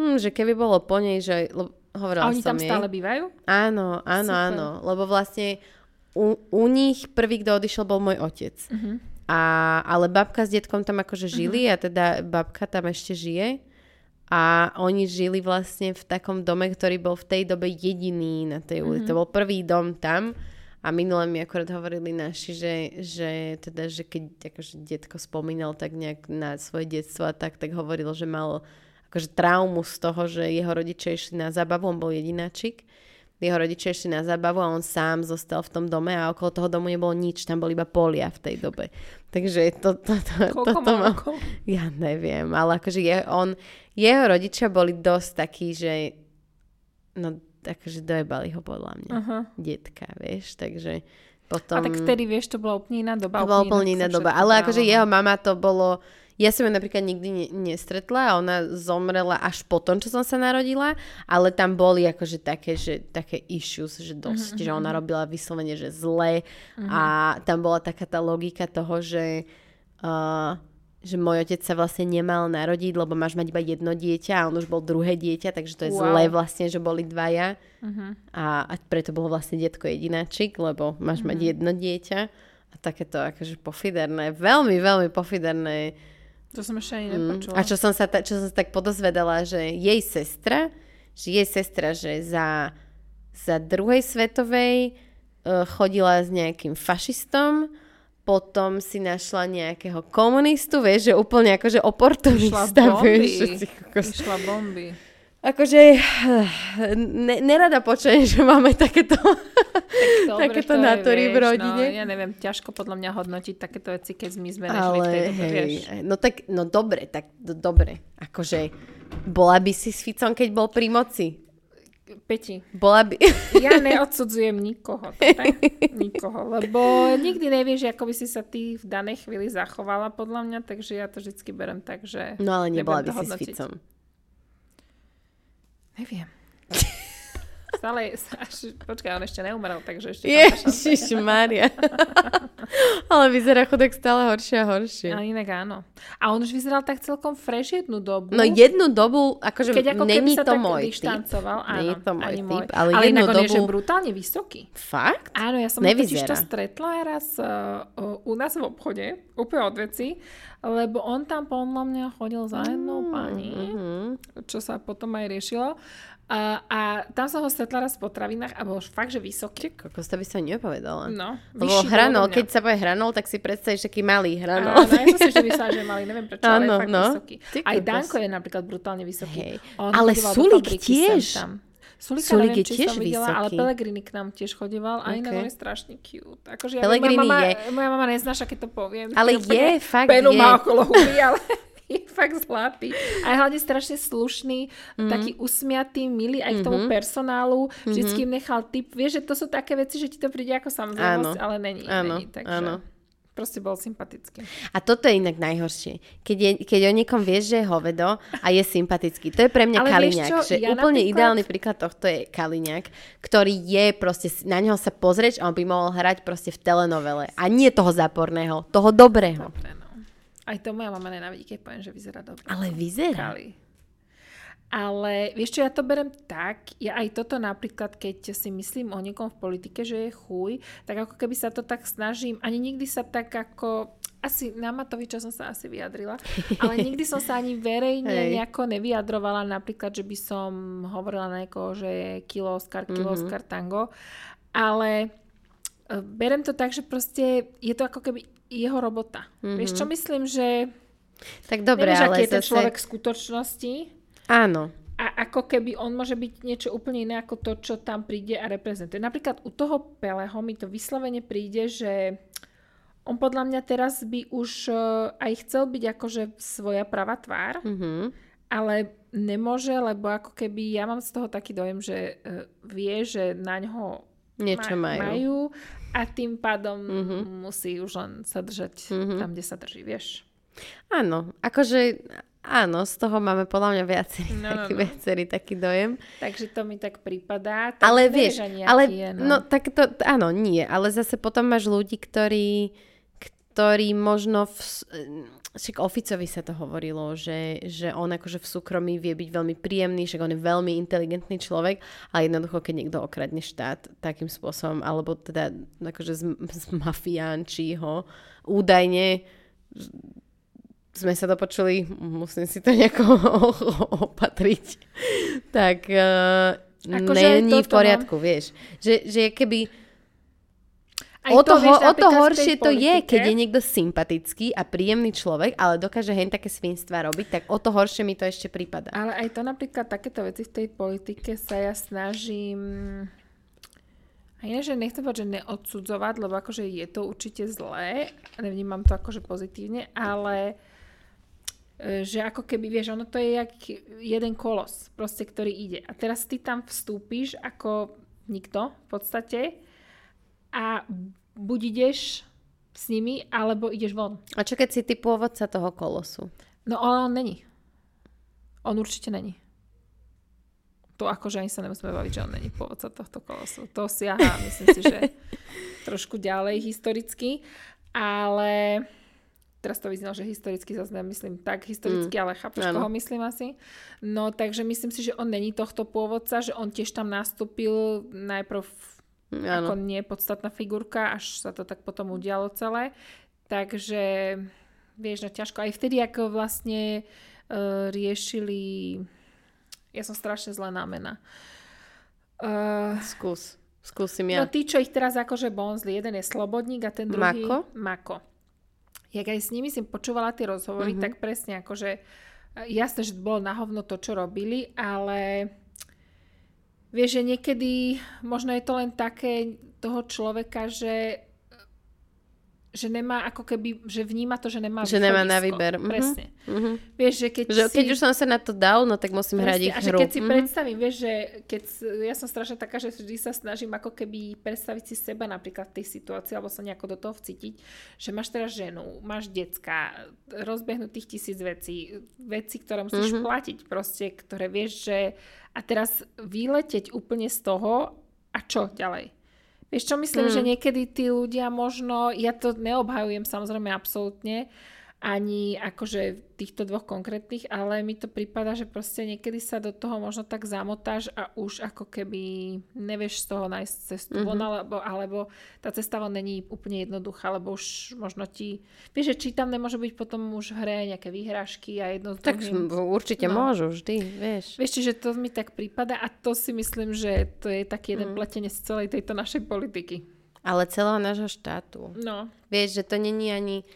hm, že keby bolo po nej, že hovorila A oni som tam jej. stále bývajú? Áno, áno, Super. áno. Lebo vlastne u, u nich prvý, kto odišiel, bol môj otec. Mhm. A, ale babka s detkom tam akože žili a teda babka tam ešte žije. A oni žili vlastne v takom dome, ktorý bol v tej dobe jediný na tej ulici. To bol prvý dom tam. A minule mi akorát hovorili naši, že, že teda, že keď akože detko spomínal tak nejak na svoje detstvo a tak, tak hovoril, že mal akože traumu z toho, že jeho rodičia išli na zábavu, on bol jedináčik. Jeho rodičia išli na zábavu a on sám zostal v tom dome a okolo toho domu nebolo nič, tam boli iba polia v tej dobe. Takže to, to, to, Koľko toto má ma... rokov? Ja neviem, ale akože je, on, jeho rodičia boli dosť takí, že no akože dojebali ho podľa mňa. Aha. Detka, vieš, takže A potom... tak vtedy, vieš, to bola úplne iná doba. To bola úplne iná doba. Ale akože no. jeho mama to bolo... Ja som ju napríklad nikdy ne, nestretla a ona zomrela až po tom, čo som sa narodila, ale tam boli akože také, že, také issues, že dosť, Mhm, že ona robila vyslovene, že zle a tam bola taká tá logika toho, že uh, že môj otec sa vlastne nemal narodiť, lebo máš mať iba jedno dieťa a on už bol druhé dieťa, takže to je Wow. zle vlastne, že boli dvaja Mhm. a, a preto bolo vlastne detko jedináčik, lebo máš mať Mhm. jedno dieťa a takéto akože pofiderné, veľmi, veľmi pofiderné. To som ešte ani Mm. nepočula. A čo som, sa ta, čo som sa tak podozvedala, že jej sestra, že jej sestra, že za, za druhej svetovej uh, chodila s nejakým fašistom, potom si našla nejakého komunistu, vieš, že úplne akože oportunista, bomby. vieš, Išla bomby. Akože ne, nerada počujem, že máme takéto, Dobre, takéto nátory v rodine. No, ja neviem, ťažko podľa mňa hodnotiť takéto veci, keď my sme nežili v tej Ale dobe, hej, vieš. no tak, no dobre, tak do, dobre. Akože bola by si s Ficom, keď bol pri moci. Peti, Bola by... ja neodsudzujem nikoho, tak? nikoho, lebo nikdy nevieš, ako by si sa ty v danej chvíli zachovala podľa mňa, takže ja to vždycky berem tak, že No ale nebola by si s hodnotiť. Ficom. Neviem. Stále, až, počkaj, on ešte neumrel, takže ešte. Ježiš Maria. ale vyzerá chudák stále horšie a horšie. A inak áno. A on už vyzeral tak celkom fresh jednu dobu. No jednu dobu, akože keď ako není to tak môj typ. vyštancoval. Áno, Není to môj typ, ale ale jednu inak on je, že dobu- brutálne vysoký. Fakt? Áno, ja som totiž to stretla raz uh, uh, u nás v obchode, úplne od veci, lebo on tam podľa mňa chodil za jednou pani, Mhm. čo sa potom aj riešilo. A, a tam som ho stretla raz v potravinách a bol fakt, že vysoký. Kokos, to by som nepovedala. No, Lebo hranol, keď sa povie hranol, tak si predstavíš taký malý hranol. Áno, ja som si vždy myslela, že malý, neviem prečo, ale Áno, je fakt no. vysoký. Ty Aj. Danko je napríklad brutálne vysoký. Hej. On Ale Sulik tiež. tam. Sulika Sulik neviem, je tiež som videla, ale vysoký. Pelegrini k nám tiež chodieval a inak Ok. on je strašne cute. Akože ja, moja, mama, je. moja mama neznáša, keď to poviem. Ale je, fakt Penu je. má okolo huby, ale je fakt zlatý. A je hlavne strašne slušný, Mhm. taký usmiatý, milý aj k tomu personálu. Vždycky im nechal tip. Vieš, že to sú také veci, že ti to príde ako samozrejmosť, ale není. Áno, není takže áno. Proste bol sympatický. A toto je inak najhoršie. Keď, je, keď o niekom vieš, že je hovedo a je sympatický. To je pre mňa Ale Kaliňák. čo, že ja úplne napríklad- ideálny príklad tohto je Kaliňák, ktorý je proste, na neho sa pozrieť a on by mohol hrať proste v telenovele. A nie toho záporného, toho dobrého. Dobre, no. Aj to moja mama nenávidí, keď poviem, že vyzerá dobre. Ale vyzerá. Kali. Ale vieš čo, ja to berem tak, ja aj toto napríklad, keď si myslím o niekom v politike, že je chuj, tak ako keby sa to tak snažím, ani nikdy sa tak ako, asi na Matoviča som sa asi vyjadrila, ale nikdy som sa ani verejne Hej. nejako nevyjadrovala, napríklad, že by som hovorila na niekoho, že je kilo Oscar, kilo Mhm. Oscar tango, ale e, berem to tak, že proste je to ako keby jeho robota. Vieš čo myslím, že Tak dobre, nevieš, ale aký je ten človek v skutočnosti, Áno. a ako keby on môže byť niečo úplne iné ako to, čo tam príde a reprezentuje. Napríklad u toho Peleho mi to vyslovene príde, že on podľa mňa teraz by už eh, aj chcel byť akože svoja pravá tvár, Mhm. ale nemôže, lebo ako keby ja mám z toho taký dojem, že eh, vie, že na ňo Niečo ma- majú. majú a tým pádom Mhm. musí už len sa držať Mhm. tam, kde sa drží, vieš. Áno, akože áno, z toho máme podľa mňa viacerí, No, no, taký, no. viacerí taký dojem. Takže to mi tak pripadá. Tak Ale vieš, ale je, no. tak to, áno, nie, ale zase potom máš ľudí, ktorí, ktorí možno v, však Oficovi sa to hovorilo, že, že on akože v súkromí vie byť veľmi príjemný, však on je veľmi inteligentný človek, ale jednoducho, keď niekto okradne štát takým spôsobom, alebo teda akože z, z mafiánči ho údajne sme sa dopočuli, musím si to nejako opatriť, tak uh, Akože není v no. poriadku, vieš. Že, že keby Aj o to, to, vieš, ho, o to horšie to je, keď je niekto sympatický a príjemný človek, ale dokáže hen také svinstva robiť, tak o to horšie mi to ešte prípada. Ale aj to napríklad takéto veci v tej politike sa ja snažím a iné, že nechcem povedať, že neodsudzovať, lebo akože je to určite zlé, nevnímam to akože pozitívne, ale e, že ako keby, vieš, ono to je jak jeden kolos, proste, ktorý ide. A teraz ty tam vstúpiš ako nikto v podstate a buď ideš s nimi, alebo ideš von. A čo keď si ty pôvodca toho kolosu? No ale on není. On určite není. To akože ani sa nemusíme baviť, že on není pôvodca tohto kolosu. To siaha, myslím si, že trošku ďalej historicky. Ale teraz to vyznalo, že historicky zase nemyslím tak historicky, ale chápeš, áno. koho myslím asi. No takže myslím si, že on není tohto pôvodca, že on tiež tam nastúpil najprv ako Áno. nie podstatná figurka, až sa to tak potom udialo celé. Takže, vieš, no ťažko. Aj vtedy, ako vlastne uh, riešili... Ja som strašne zlá na mena. Uh, Skús. Skúsim No ja. tí, čo ich teraz akože bonzli, jeden je Slobodník a ten druhý... Mako? Mako. Jak aj s nimi som počúvala tie rozhovory, Mhm. mm-hmm. tak presne akože e, jasné, že bolo na hovno to, čo robili, ale vieš, že niekedy možno je to len také toho človeka, že že nemá ako keby, že vníma to, že nemá Že nemá na výber. Mhm. Presne. Mhm. Vieš, že keď, Že si... keď už som sa na to dal, no tak musím hrať ich Presne, a že hru. keď si Mhm. predstavím, vieš, že keď, ja som strašne taká, že vždy sa snažím ako keby predstaviť si seba napríklad v tej situácii, alebo sa nejako do toho vcítiť, že máš teraz ženu, máš decka, rozbehnutých tisíc vecí, veci, ktoré musíš Mhm. platiť proste, ktoré vieš, že a teraz vyleteť úplne z toho a čo ďalej? Vieš čo, myslím, Mm. že niekedy tí ľudia možno, ja to neobhajujem samozrejme absolútne, ani akože týchto dvoch konkrétnych, ale mi to prípada, že proste niekedy sa do toho možno tak zamotáš a už ako keby nevieš z toho nájsť cestu mm-hmm. von, alebo, alebo tá cesta von není úplne jednoduchá, lebo už možno ti... Vieš, že či tam nemôže byť potom už v hre nejaké výhražky a jedno Tak druhým... určite No. môžu, vždy, vieš. Vieš, čiže to mi tak prípada a to si myslím, že to je taký jeden Mm. pletenec celej tejto našej politiky. Ale celého nášho štátu. No, Vieš, že to není ani...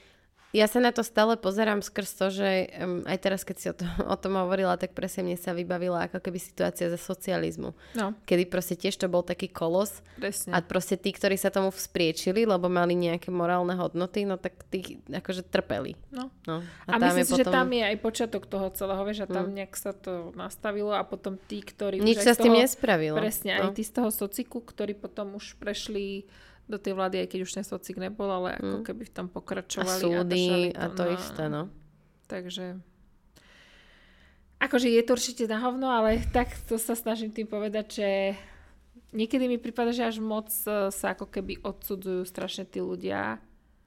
Ja sa na to stále pozerám skrz to, že um, aj teraz, keď si o, to, o tom hovorila, tak presne mne sa vybavila ako keby situácia za socializmu. no, Kedy proste tiež to bol taký kolos presne. a proste tí, ktorí sa tomu vzpriečili, lebo mali nejaké morálne hodnoty, no tak tí akože trpeli. No. No. A, a myslím si, že tam je aj počiatok toho celého, vieš, a tam nejak sa to nastavilo a potom tí, ktorí Nič sa s tým toho, nespravilo. Presne, no. aj tí z toho sociku, ktorí potom už prešli do tej vlády, aj keď už ten socik nebol, ale ako keby v tom Mm. A pokračovali. súdy držali a to isté, no. Takže... Akože je to určite na hovno, ale tak to sa snažím tým povedať, že niekedy mi prípada, že až moc eh, sa ako keby odsudzujú strašne tí ľudia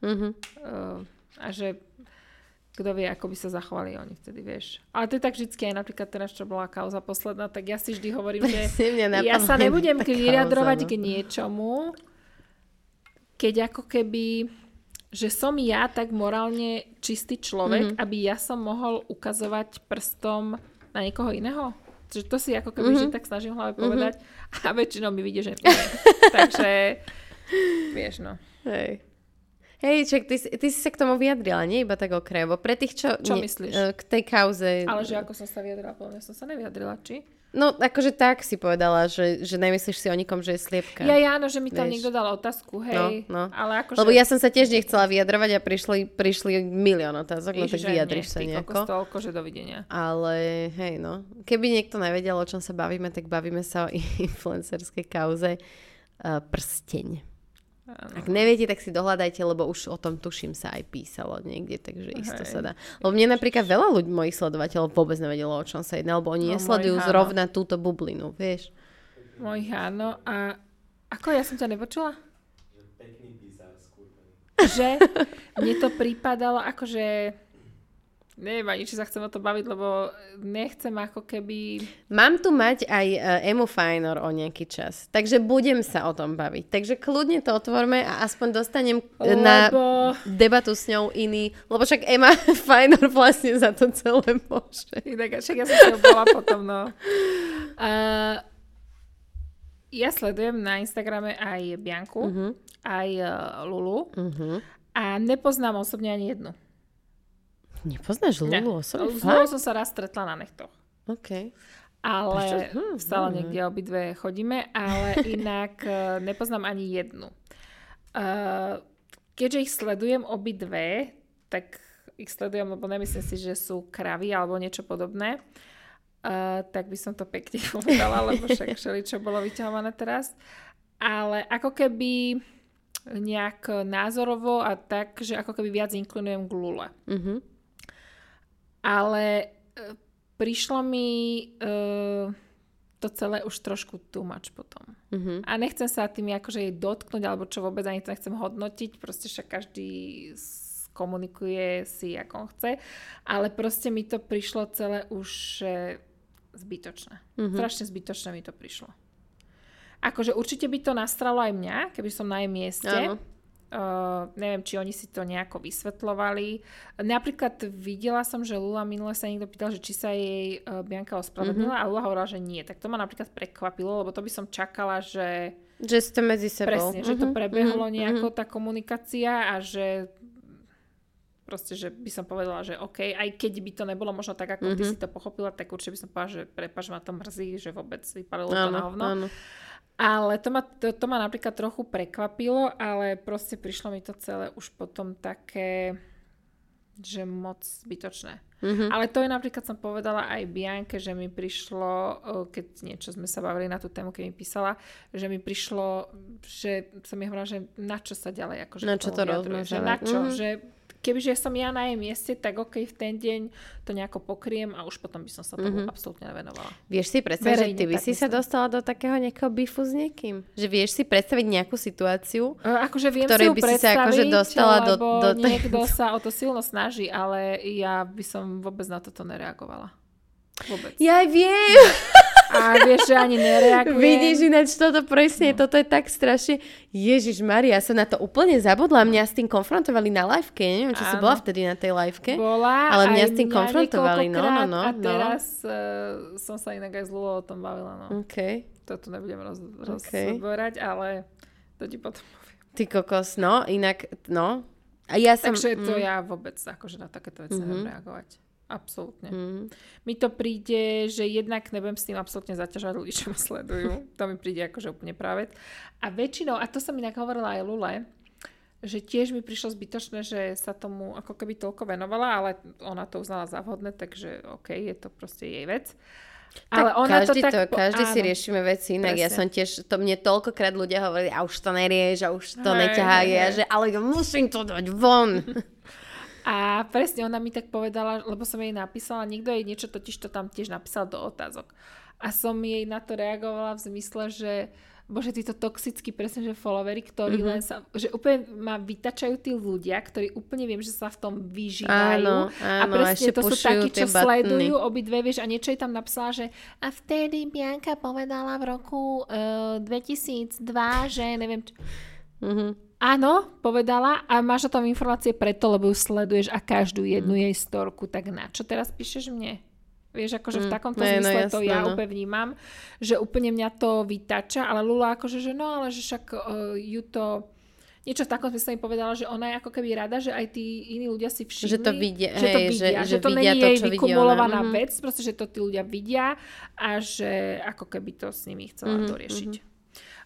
Mhm. eh, a že kto vie, ako by sa zachovali oni vtedy, vieš. Ale to je tak vždycky aj napríklad teraz, čo bola kauza posledná, tak ja si vždy hovorím, že ja sa nebudem vyjadrovať no. k niečomu, keď ako keby, že som ja tak morálne čistý človek, mm-hmm. aby ja som mohol ukazovať prstom na niekoho iného. Že to si ako keby, mm-hmm. že tak snažím hlave povedať mm-hmm. a väčšinou mi vidie, že nie. Takže, vieš no. Hej. Hej, čak, ty, ty si sa k tomu vyjadrila, nie iba tak okrajovo. Pre tých, čo... Čo ne, myslíš? Uh, k tej kauze... Ale že ako som sa vyjadrila, podľa som sa nevyjadrila, či? No, akože tak si povedala, že, že nemyslíš si o nikom, že je sliepka. Ja, ja, no, že mi tam Vieš. niekto dal otázku, hej. No, no. Ale akože... Lebo ja som sa tiež nechcela vyjadrovať a prišli, prišli milión otázok, no tak vyjadriš sa nejako. Toľko, že dovidenia. Ale hej, no. Keby niekto nevedel, o čom sa bavíme, tak bavíme sa o influencerskej kauze uh, prsteň. Ano. Ak neviete, tak si dohľadajte, lebo už o tom tuším sa aj písalo niekde, takže Hej. isto sa dá. Lebo mne napríklad veľa ľudí, mojich sledovateľov vôbec nevedelo, o čom sa jedná, lebo oni no, nesledujú zrovna túto bublinu, vieš. Mojich áno. A ako ja som ťa nepočula? Že pekný písar, Že mne to prípadalo akože neviem ani, či sa chcem o to baviť, lebo nechcem ako keby... Mám tu mať aj uh, Emu Fajnor o nejaký čas, takže budem sa o tom baviť. Takže kľudne to otvorme a aspoň dostanem lebo... na debatu s ňou iný, lebo však Emma Fajnor vlastne za to celé môže. Inak, však ja som sa bola potom, no. Uh, ja sledujem na Instagrame aj Bianku, uh-huh. aj uh, Lulu uh-huh. a nepoznám osobne ani jednu. Nepoznáš Lulu osobne? S Lulu som sa raz stretla na nechtoch. OK. Ale hm, stále hm. niekde obidve chodíme, ale inak uh, nepoznám ani jednu. Uh, keďže ich sledujem obidve, tak ich sledujem, lebo nemyslím si, že sú kravy alebo niečo podobné. Uh, tak by som to pekne povedala, lebo však čo bolo vyťahované teraz. Ale ako keby nejak názorovo a tak, že ako keby viac inklinujem k Lule. Uh-huh. Ale e, prišlo mi uh, to celé už trošku too much potom. Mm-hmm. A nechcem sa tým akože jej dotknúť, alebo čo vôbec ani to nechcem hodnotiť, proste však každý komunikuje si, ako on chce, ale proste mi to prišlo celé už zbytočné. Mm-hmm. Strašne zbytočné mi to prišlo. Akože určite by to nastralo aj mňa, keby som na jej mieste. Áno. Uh, neviem, či oni si to nejako vysvetlovali. Napríklad videla som, že Lula minule sa niekto pýtal, že či sa jej uh, Bianka ospravedlnila mm-hmm. a Lula hovorila, že nie. Tak to ma napríklad prekvapilo, lebo to by som čakala, že... Že ste medzi sebou. Presne, mm-hmm. že to mhm, prebehlo mm-hmm. nejako tá komunikácia a že proste, že by som povedala, že OK, aj keď by to nebolo možno tak, ako mm-hmm. ty mhm. si to pochopila, tak určite by som povedala, že prepač, ma to mrzí, že vôbec vypadalo to na hovno. Áno. Ale to ma, to, to ma napríklad trochu prekvapilo, ale proste prišlo mi to celé už potom také, že moc zbytočné. Mm-hmm. Ale to je napríklad som povedala aj Bianke, že mi prišlo, keď niečo sme sa bavili na tú tému, keď mi písala, že mi prišlo, že som mi hovorila, že na čo sa ďalej akože na čo to rozmýšľa. Že na čo, mm-hmm. že kebyže som ja na jej mieste, tak ok, v ten deň to nejako pokriem a už potom by som sa tomu mm-hmm. absolútne nevenovala. Vieš si predstaviť, že ty by si myslím. sa dostala do takého nejakého bifu s niekým? Že vieš si predstaviť nejakú situáciu, uh, akože viem ktorej si by si sa akože dostala do, do... niekto sa o to silno snaží, ale ja by som vôbec na toto nereagovala. Vôbec. Ja aj viem. A vieš, že ani nereagujem. Vidíš ináč toto presne, no. toto je tak strašne. Ježiš Maria, ja som na to úplne zabudla. Mňa s tým konfrontovali na liveke. Neviem, či Áno. si bola vtedy na tej liveke. Bola, ale mňa s tým konfrontovali. No, no, no, a no. teraz no. uh, som sa inak aj z Lulou o tom bavila. No. Okay. To tu nebudem roz, okay. rozborať, ale to ti potom poviem. Ty kokos, no, inak, no. A ja som... Takže to mm. ja vôbec akože na takéto veci mm-hmm. reagovať. Absolútne. Mm. Mi to príde, že jednak nebudem s tým absolútne zaťažať ľudí, čo ma sledujú. to mi príde akože úplne práve. A väčšinou, a to som inak hovorila aj Lule, že tiež mi prišlo zbytočné, že sa tomu ako keby toľko venovala, ale ona to uznala za vhodné, takže OK, je to proste jej vec. Ale ona každý, to tak... To, každý áno, si riešime veci inak. Presne. Ja som tiež, to mne toľkokrát ľudia hovorili, a už to nerieš, a už to hej, ja, že ale musím to dať von. A presne ona mi tak povedala, lebo som jej napísala, niekto jej niečo totiž to tam tiež napísal do otázok. A som jej na to reagovala v zmysle, že bože, títo toxickí presne, že followery, ktorí Mhm. len sa, že úplne ma vytačajú tí ľudia, ktorí úplne viem, že sa v tom vyžívajú. Áno, a áno, presne ešte to sú takí, čo buttony. sledujú obidve, vieš, a niečo jej tam napísala, že a vtedy Bianka povedala v roku uh, 2002, že neviem, čo... Mhm. Áno, povedala a máš o tom informácie preto, lebo ju sleduješ a každú jednu Mm. jej storku. Tak na čo teraz píšeš mne? Vieš, akože v Mm, takomto ne, no zmysle to jasné, ja no. úplne vnímam, že úplne mňa to vytača, ale Lula akože, že no, ale že však uh, ju to niečo v takom zmysle mi povedala, že ona je ako keby rada, že aj tí iní ľudia si všimli. Že to vidia, že to hej, že- vidia, že to vidia není to, jej vykumulovaná. Mhm. vec, proste, že to tí ľudia vidia a že ako keby to s nimi chcela Mhm, doriešiť. T-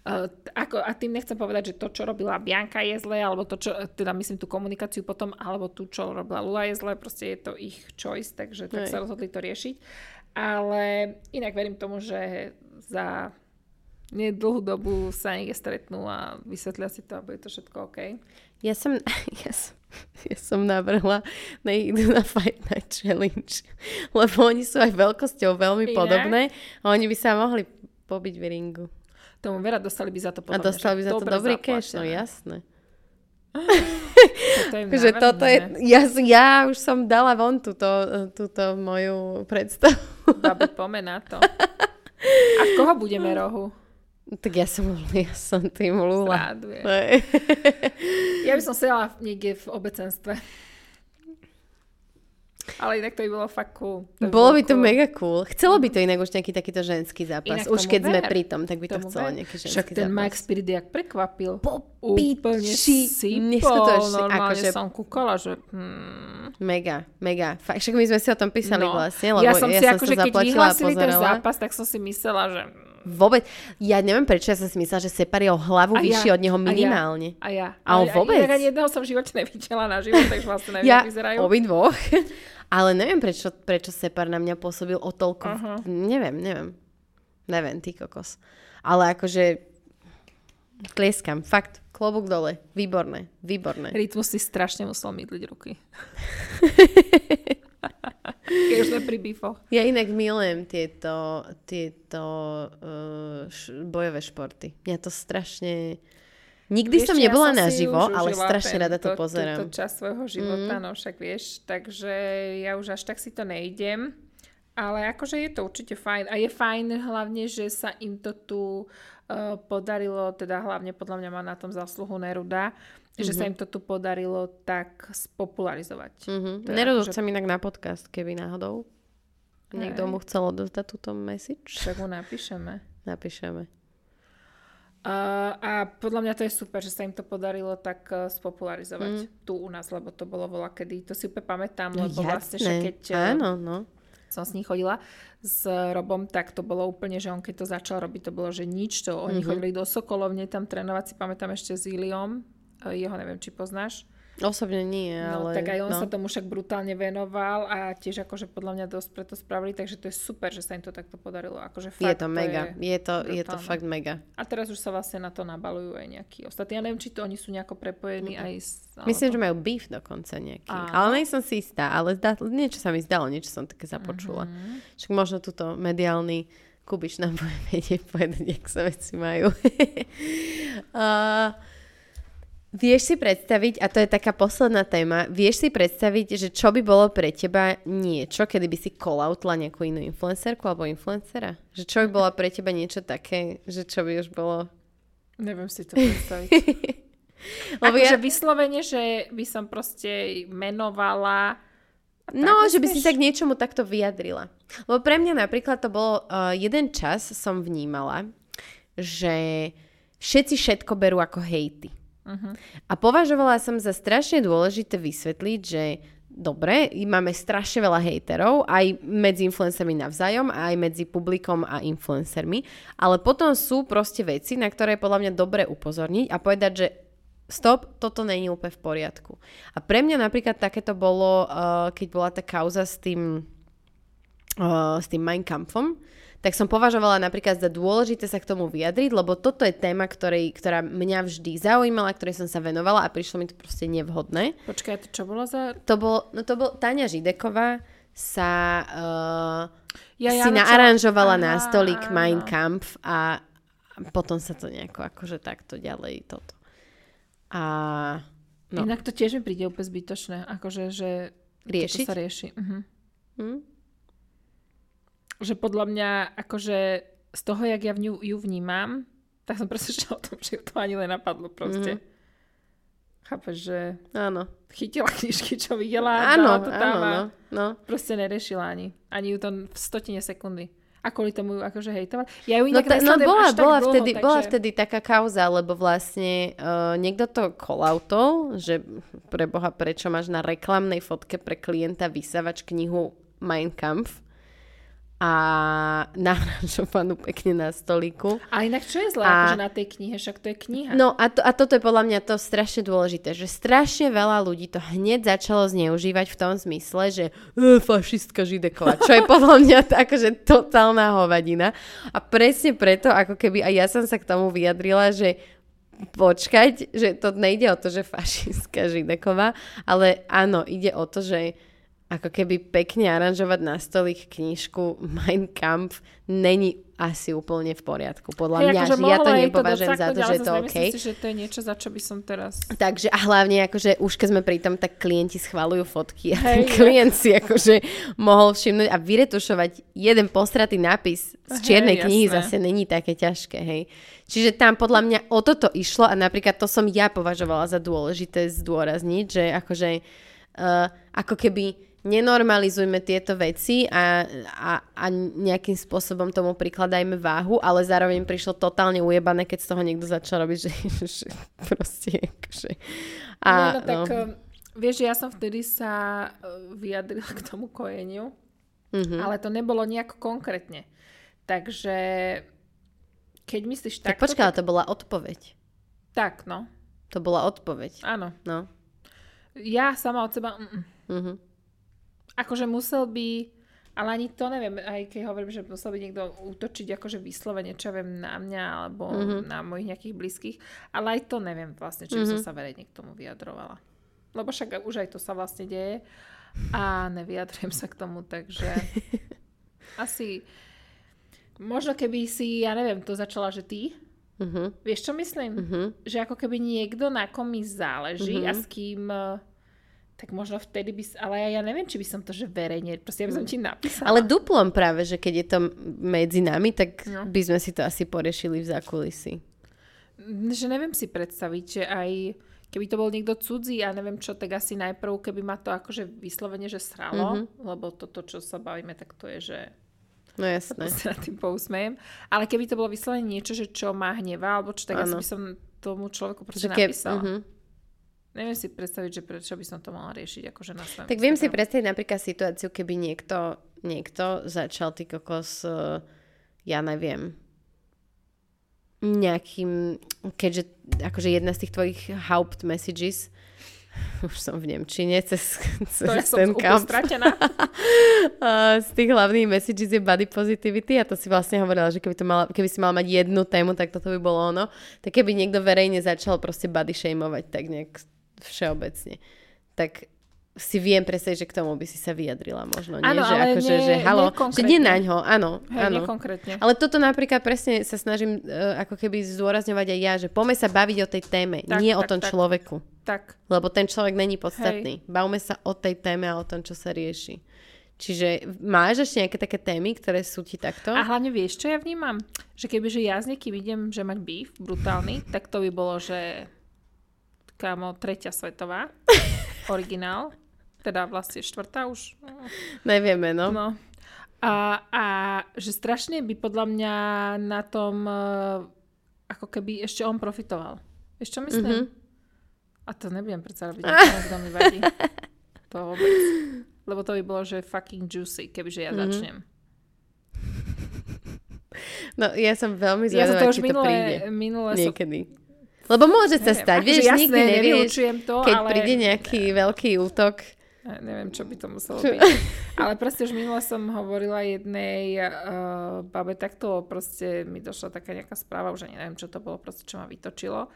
ako, a tým nechcem povedať, že to, čo robila Bianka je zlé, alebo to, čo, teda myslím tú komunikáciu potom, alebo tu, čo robila Lula je zlé, proste je to ich choice, takže tak Hej. sa rozhodli to riešiť. Ale inak verím tomu, že za nie dlhú dobu sa niekde stretnú a vysvetlia si to a bude to všetko OK. Ja som, ja som, ja som navrhla, nech idú na Fight Night Challenge, lebo oni sú aj veľkosťou veľmi Inak? podobné a oni by sa mohli pobiť v ringu. Tomu vera dostali by za to A podľa mňa, dostali by že za to dobrý cash, no jasné. Toto Takže toto je, ja, ja už som dala von túto, túto moju predstavu. Babi, pome na to. A koho budeme rohu? Tak ja som, ja som tým Lula. Ja by som sedela niekde v obecenstve. Ale inak to by bolo fakt cool. To Bolo by to cool. mega cool. Chcelo by to inak už nejaký takýto ženský zápas. Inak už keď sme ver. pri tom, tak by to chcelo ver. nejaký ženský Však ten zápas. Mike Spirit jak prekvapil. Po Úplne sypol. neskutočne, Normálne akože- som kúkala, že... Hmm. Mega, mega. Fakt, však my sme si o tom písali No. vlastne, lebo ja som si ja som akože, keď vyhlásili ten zápas, tak som si myslela, že... Vôbec, ja neviem prečo, ja som si myslela, že Separ je o hlavu A vyšší ja, od neho a ja. minimálne. A ja. A on vôbec? Ja ani jedného som v živote nevidela na život, takže vlastne neviem, Ja vyzerajú. obidvoch. Ale neviem, prečo, prečo Separ na mňa pôsobil o toľko. Aha. Neviem, neviem. Neviem, ty kokos. Ale akože tlieskam, fakt, klobúk dole. Výborné, výborné. Rytmus si strašne musel mydliť ruky. Keď už sme pri bifoch. Ja inak milujem tieto, tieto uh, š- bojové športy. Mňa to strašne... Nikdy Vieš som ja nebola si naživo, ale strašne rada to tento- pozerám. Túto časť svojho života, no však vieš, takže ja už až tak si to nejdem. Ale akože je to určite fajn. A je fajn hlavne, že sa im to tu uh, podarilo, teda hlavne podľa mňa má na tom zásluhu Neruda, že sa im to tu podarilo tak spopularizovať. Mm-hmm. Teda Nerodil akože- som inak na podcast, keby náhodou. Niekto mu chcel odozdať túto message. Však mu napíšeme. Napíšeme. Uh, a podľa mňa to je super, že sa im to podarilo tak uh, spopularizovať mm. tu u nás, lebo to bolo voľa kedy. To si úplne pamätám, No lebo vlastne jasné. keď uh, Áno, no. som s ním chodila s Robom, tak to bolo úplne, že on keď to začal robiť, to bolo, že nič. To, oni Mhm. chodili do Sokolovne tam trénovať, si pamätám ešte s Iliom. Uh, jeho neviem, či poznáš. Osobne nie, No, ale... tak aj on no. sa tomu však brutálne venoval a tiež akože podľa mňa dosť preto spravili, takže to je super, že sa im to takto podarilo. Akože Je fakt, to mega. Je to, je to fakt mega. A teraz už sa vlastne na to nabalujú aj nejakí ostatní. Ja neviem, či to oni sú nejako prepojení aj s... Myslím, že alebo- majú beef dokonca nejaký. Áno. Ale nej som si istá, ale zdá, niečo sa mi zdalo, niečo som také započula. Mhm. Však možno túto mediálny Kubiš nám bude vedieť povedať, jak sa veci majú. uh, vieš si predstaviť, a to je taká posledná téma, vieš si predstaviť, že čo by bolo pre teba niečo, kedy by si call-outla nejakú inú influencerku alebo influencera? Že čo by bolo pre teba niečo také, že čo by už bolo... Neviem si to predstaviť. Lebo akože ja, vyslovene, že by som proste menovala... tak, no, že by si sa k niečomu takto vyjadrila. Lebo pre mňa napríklad to bolo, uh, jeden čas som vnímala, že všetci všetko berú ako hejty. Mhm. A považovala som za strašne dôležité vysvetliť, že dobre, máme strašne veľa hejterov, aj medzi influencermi navzájom, aj medzi publikom a influencermi, ale potom sú proste veci, na ktoré je podľa mňa dobre upozorniť a povedať, že stop, toto není úplne v poriadku. A pre mňa napríklad takéto bolo, uh, keď bola tá kauza s tým, uh, s tým Mein Kampfom, tak som považovala napríklad za dôležité sa k tomu vyjadriť, lebo toto je téma, ktorej, ktorá mňa vždy zaujímala, ktorej som sa venovala a prišlo mi to proste nevhodné. Počkaj, to čo bolo za... To bol, no to bol Tania Žideková sa uh, Ja, si áno, čo- naaranžovala na Aha, stolík áno. Mein Kampf a, potom sa to nejako akože takto ďalej toto. A No. Inak to tiež mi príde úplne zbytočné. Akože, že Riešiť? toto sa rieši. Mhm. hm? Že podľa mňa, akože z toho, jak ja v ňu, ju vnímam, tak som presvedčila o tom, že ju to ani len napadlo proste. Mhm. Chápeš, že áno. chytila knižky, čo videla, Áno, to tam áno, a no, no. proste neriešila ani. Ani ju to v stotine sekundy. A kvôli tomu ju akože hejtovať. Ja ju No, inak ta, no bola, až bola, dlho, vtedy, takže... bola vtedy taká kauza, lebo vlastne uh, niekto to call-outol, že pre Boha, prečo máš na reklamnej fotke pre klienta vysavač knihu Mein Kampf a nahražovanú pekne na stolíku. A inak čo je zlé A- akože na tej knihe? Však to je kniha. No a, to, a toto je podľa mňa to strašne dôležité, že strašne veľa ľudí to hneď začalo zneužívať v tom zmysle, že e, fašistka Žideková, čo je podľa mňa akože totálna hovadina. A presne preto, ako keby aj ja som sa k tomu vyjadrila, že počkať, že to nejde o to, že fašistka Žideková, ale áno, ide o to, že ako keby pekne aranžovať na stolík knižku Mein Kampf není asi úplne v poriadku. Podľa Hej, mňa, akože že ja to nepovažujem za to, že je to OK. si, že to je niečo, za čo by som teraz... Takže a hlavne akože už keď sme pri tom, tak klienti schvalujú fotky a ten Hej, klient si akože mohol všimnúť a vyretušovať jeden postratý nápis z čiernej knihy jasné. zase není také ťažké, hej. Čiže tam podľa mňa o toto išlo a napríklad to som ja považovala za dôležité zdôrazniť, že akože uh, ako keby nenormalizujme tieto veci a, a, a nejakým spôsobom tomu prikladajme váhu, ale zároveň prišlo totálne ujebané, keď z toho niekto začal robiť, že, že proste akože... A, A, no, tak no. um, vieš, ja som vtedy sa uh, vyjadrila k tomu kojeniu, Mhm. ale to nebolo nejako konkrétne. Takže keď myslíš Tak takto, počkala, to bola odpoveď. tak no, To bola odpoveď. áno. No. Ja sama od seba, mm, mm. Akože musel by, ale ani to neviem, aj keď hovorím, že musel by niekto útočiť akože vyslovene, čo viem, na mňa alebo Mhm. na mojich nejakých blízkych, ale aj to neviem vlastne, či by som Mhm. sa verejne k tomu vyjadrovala. Lebo však už aj to sa vlastne deje a nevyjadrujem sa k tomu, takže asi možno keby si, ja neviem, to začala, že ty, Mhm. vieš čo myslím? Mhm. Že ako keby niekto, na kom mi záleží Mhm. a s kým tak možno vtedy by, ale ja, ja neviem, či by som to, že verejne, proste ja by som ti napísala. Ale duplom práve, že keď je to medzi nami, tak No. by sme si to asi porešili v zákulisí. Že neviem si predstaviť, že aj keby to bol niekto cudzí a neviem čo, tak asi najprv, keby ma to akože vyslovene, že sralo, Mhm. lebo toto, čo sa bavíme, tak to je, že No jasné. sa tým pousmejem. Ale keby to bolo vyslovene niečo, že čo má hneva, alebo čo, tak asi Áno. by som tomu človeku proste ke- napísala. mhm. Neviem si predstaviť, že prečo by som to mala riešiť akože na svojom Tak viem si predstaviť napríklad situáciu, keby niekto, niekto začal ty kokos, eh, ja neviem, nejakým, keďže akože jedna z tých tvojich haupt messages, už som v Nemčine, cez, cez To som ten úplne kamp, stratená. Z tých hlavných messages je body positivity a to si vlastne hovorila, že keby, to mala, keby si mala mať jednu tému, tak toto by bolo ono. Tak keby niekto verejne začal proste body shameovať tak nejak všeobecne, tak si viem predstaviť, že k tomu by si sa vyjadrila možno. Nie? Áno, že ale akože, nie- že halo, že nie naň ho, áno, Hej, áno. Ale toto napríklad presne sa snažím uh, ako keby zdôrazňovať aj ja, že poďme sa baviť o tej téme, Tak, nie o tak, tom tak. človeku. Tak, Lebo ten človek není podstatný. Bavme sa o tej téme a o tom, čo sa rieši. Čiže máš ešte nejaké také témy, ktoré sú ti takto? A hlavne vieš, čo ja vnímam? Že kebyže ja s niekým idem, že mať beef brutálny, tak to by bolo, že kámo, tretia svetová, originál, teda vlastne štvrtá už. Nevieme, no. No. A, a že strašne by podľa mňa na tom eh, ako keby ešte on profitoval. Vieš čo myslím? Mhm. A to nebudem predsa robiť, kto mi vadí. To vôbec. Lebo to by bolo, že fucking juicy, kebyže ja Mhm. začnem. No, ja som veľmi Ja som zvedavá, to už či to minule, príde. minule som Niekedy. Lebo môže sa Neviem, stať, akože vieš, jasné, nikdy nevieš, to, keď ale... príde nejaký veľký útok. Ja neviem, čo by to muselo byť. Ale proste už minule som hovorila jednej uh, babe takto, proste mi došla taká nejaká správa, už ani neviem, čo to bolo, proste čo ma vytočilo.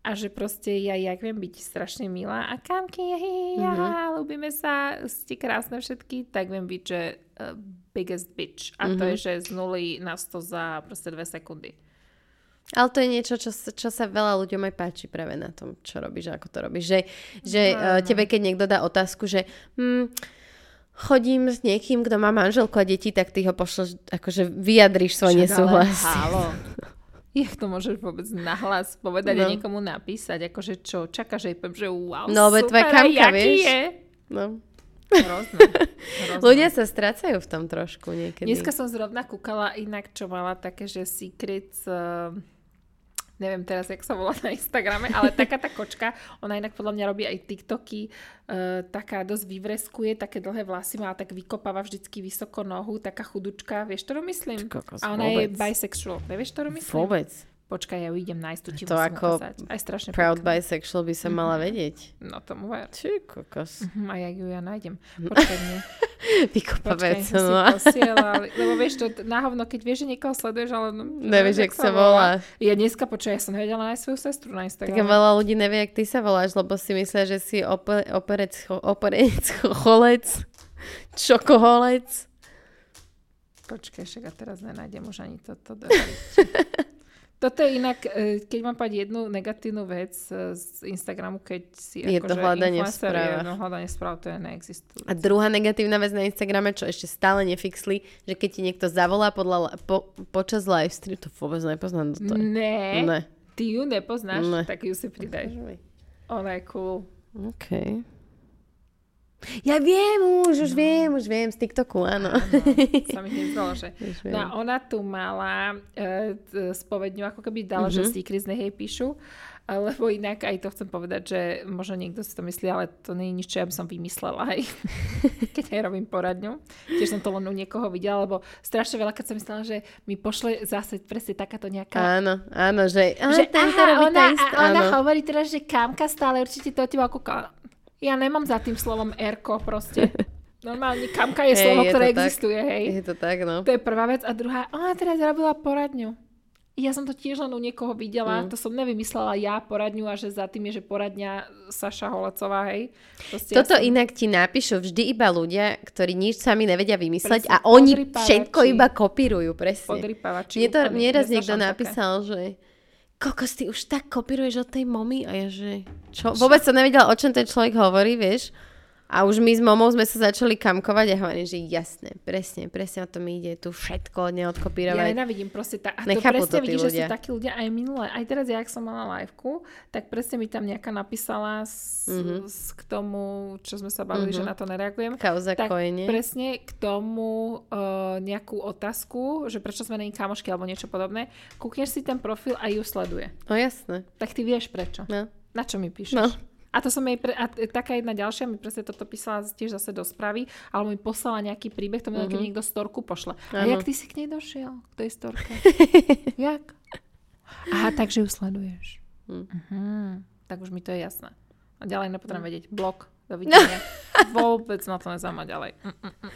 A že proste ja, jak viem byť strašne milá a kamky, Mhm. aha, ľúbime sa, ste krásne všetky, tak viem byť, že uh, biggest bitch. A to Mhm. je, že z nuly na 100 za proste dve sekundy. Ale to je niečo, čo, čo sa veľa ľuďom aj páči práve na tom, čo robíš ako to robíš. Že, že uh, tebe, keď niekto dá otázku, že hm, chodím s niekým, kto má manželku a deti, tak ty ho pošleš, akože vyjadríš svoj nesúhlas. Halo. Jak to môžeš vôbec nahlas povedať No. a niekomu napísať? Akože čo, čakáš, že jej poviem, že wow, No, tvoja super, a kamka, vieš? je? No. Hrozné. Hrozné. Ľudia sa strácajú v tom trošku niekedy. Dneska som zrovna kúkala inak, čo mala také, že Secrets, uh, neviem teraz, jak sa volá na Instagrame, ale taká tá kočka, ona inak podľa mňa robí aj TikToky, uh, taká dosť vyvreskuje, také dlhé vlasy má, tak vykopáva vždycky vysoko nohu, taká chudučka, vieš, ktorú myslím? A ona je vôbec. bisexual, nevieš, ktorú myslím? Vôbec. Počkaj, ja idem nájsť, tu ti To musím ako ukázať. Aj strašne Proud pekná. bisexual by sa mala vedieť. No tomu ver. Či kokos. Hm, a jak ju ja nájdem. Počkaj mne. Počkaj, Vykopavec. som si No. posielala. Lebo vieš, to na hovno, keď vieš, že niekoho sleduješ, ale... No, Nevieš, jak sa volá. Ja dneska počuj, ja som nevedela nájsť svoju sestru na Tak Instagrame. veľa ľudí nevie, jak ty sa voláš, lebo si myslia, že si ope, operec, cho- operec, cholec, čokoholec. Počkaj, však a teraz nenájdem už ani toto. Toto je inak, e, keď mám povedať jednu negatívnu vec e, z Instagramu, keď si Je to akože hľadanie v influencer, je. No, hľadanie správ, to je neexistuje. A druhá negatívna vec na Instagrame, čo ešte stále nefixli, že keď ti niekto zavolá podľa, po, počas live stream, to vôbec nepoznám. To. Ne, Ne. ty ju nepoznáš, Ne. tak ju si pridaj. Ona je cool. OK. Ja viem už, už viem, už viem, z TikToku, áno. Sa mi že... No a ona tu mala e, spovedňu, ako keby dala, Mhm. mm-hmm. že secrets nech jej píšu. Lebo inak aj to chcem povedať, že možno niekto si to myslí, ale to nie je nič, čo ja by som vymyslela aj keď aj robím poradňu. Tiež som to len u niekoho videla, lebo strašne veľa, keď som myslela, že mi pošle zase presne takáto nejaká Áno, áno, že, že aha, ona, a ona áno. hovorí teraz, že kamka stále určite to teba kúka. Ja nemám za tým slovom erko proste. Normálne kamka je Hej, slovo, je ktoré tak. existuje, hej. Je to tak, no. To je prvá vec. A druhá, ona teraz robila poradňu. Ja som to tiež len u niekoho videla, Mm. to som nevymyslela ja poradňu a že za tým je, že poradňa Saša Holecová, hej. Proste Toto ja som... inak ti napíšu vždy iba ľudia, ktorí nič sami nevedia vymysleť Presne, a oni všetko iba kopírujú, presne. Podrypávači. Mne to úplne, nieraz niekto také. napísal, že kokos, ty už tak kopíruješ od tej momy a ja, že čo? Vôbec som nevedela, o čom ten človek hovorí, vieš. A už my s momou sme sa začali kamkovať a hovorím, že jasné, presne, presne o tom ide, tu všetko Ja neodkopírovať. nenávidím proste tá, a to Nechápu presne to vidíš, že sú takí ľudia aj minulé. Aj teraz, ja, ak som mala liveku, tak presne mi tam nejaká napísala s, Mhm. mm-hmm. s, k tomu, čo sme sa bavili, mm-hmm. že na to nereagujem. Kauza tak kojenie. presne k tomu uh, nejakú otázku, že prečo sme není kamošky alebo niečo podobné, kúkneš si ten profil a ju sleduje. No jasné. Tak ty vieš prečo. No. Na čo mi píšeš? No. A to som jej, pre, a taká jedna ďalšia mi presne toto písala tiež zase do správy, alebo mi poslala nejaký príbeh, to mi mm-hmm. keď niekto storku pošle. A Áno. jak ty si k nej došiel, k tej storke? jak? Aha, takže ju sleduješ. Uh-huh. Tak už mi to je jasné. A ďalej nepotrebujem vedieť. Blok, dovidenia. Vôbec ma to nezaujíma ďalej. Mm, mm, mm.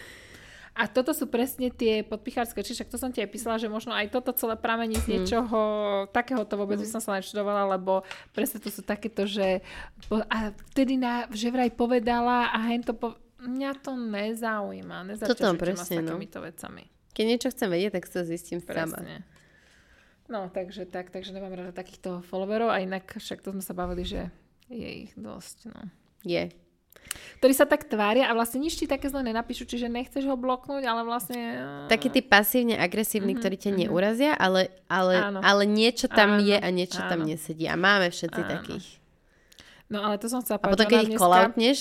A toto sú presne tie podpichárske, čiže to som ti aj písala, že možno aj toto celé pramení z niečoho takého to vôbec by som sa nečudovala, lebo presne to sú takéto, že a vtedy na, že vraj povedala a hen to po, mňa to nezaujíma, nezaťažujte ma s presne, no. takýmito vecami. Keď niečo chcem vedieť, tak sa zistím sama. Presne. No, takže tak, takže nemám rada takýchto followerov a inak však to sme sa bavili, že je ich dosť, no. Je. Ktorí sa tak tvária a vlastne nič ti také zle nenapíšu, čiže nechceš ho bloknúť, ale vlastne... Takí tí pasívne agresívni, ktorí ťa neurazia, ale, ale, Áno. ale niečo tam Áno, je a niečo tam áno. nesedí. A máme všetci Áno. takých. No ale to som chcela A potom, povedať, keď ich ona kolautneš,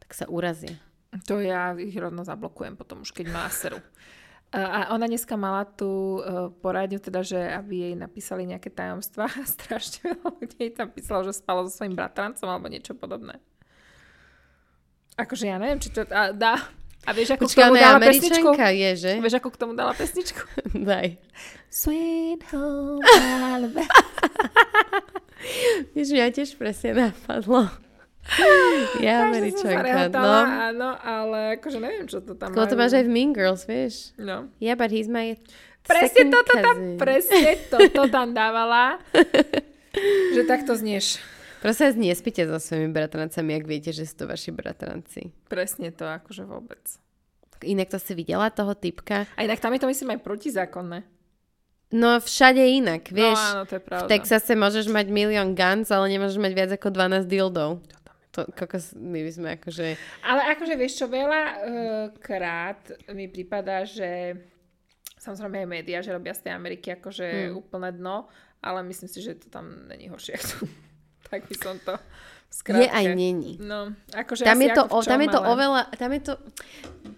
tak sa urazia. To ja ich rovno zablokujem potom už, keď má seru. A ona dneska mala tú uh, poradňu, teda, že aby jej napísali nejaké tajomstvá a strašne veľa ľudí tam písalo, že spalo so svojím bratrancom alebo niečo podobné. Akože ja neviem, či to a, dá. A vieš, ako Počkaj, k tomu dala pesničku? je, že? Vieš, ako k tomu dala pesničku? Daj. Sweet home Alabama. Vieš, mňa tiež presne napadlo. Sa američanka, no. Áno, ale akože neviem, čo to tam Koho to máš aj v Mean Girls, vieš? No. Yeah, but he's my Presne toto tam, presne toto tam dávala. že takto znieš. Prosím vás, nespíte so svojimi bratrancami, ak viete, že sú to vaši bratranci. Presne to, akože vôbec. Inak to si videla toho typka? A inak tam je to myslím aj protizákonné. No všade inak, vieš. no áno, to je v pravda. Texase môžeš mať milión guns, ale nemôžeš mať viac ako 12 dildov. To, kokos, my by sme akože... Ale akože vieš čo, veľa uh, krát mi prípada, že samozrejme aj médiá, že robia z tej Ameriky akože Hmm. úplné dno, ale myslím si, že to tam není horšie ako tu. Tak by som to v Je aj není. No, akože Tam je, to, ako o, tam je to ale- oveľa, tam je to,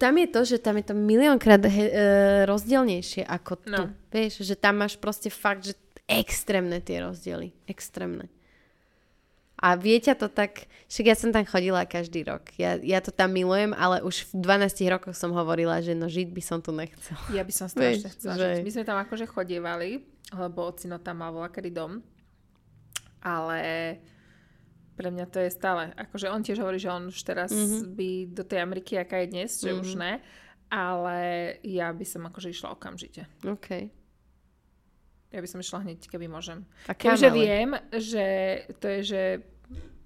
tam je to, že tam je to miliónkrát he, e, rozdielnejšie ako tu. No. Vieš, že tam máš proste fakt, že extrémne tie rozdiely. Extrémne. A viete to tak, však ja som tam chodila každý rok. Ja, ja to tam milujem, ale už v 12 rokoch som hovorila, že no žiť by som tu nechcel. Ja by som strašne chcela že-. My sme tam akože chodievali, lebo ocino tam mal voľakedy dom. Ale pre mňa to je stále. Akože on tiež hovorí, že on už teraz Mhm. mm-hmm. by do tej Ameriky, aká je dnes, že Mhm. už ne. Ale ja by som akože išla okamžite. OK. Ja by som išla hneď, keby môžem. A ale? viem, že to je, že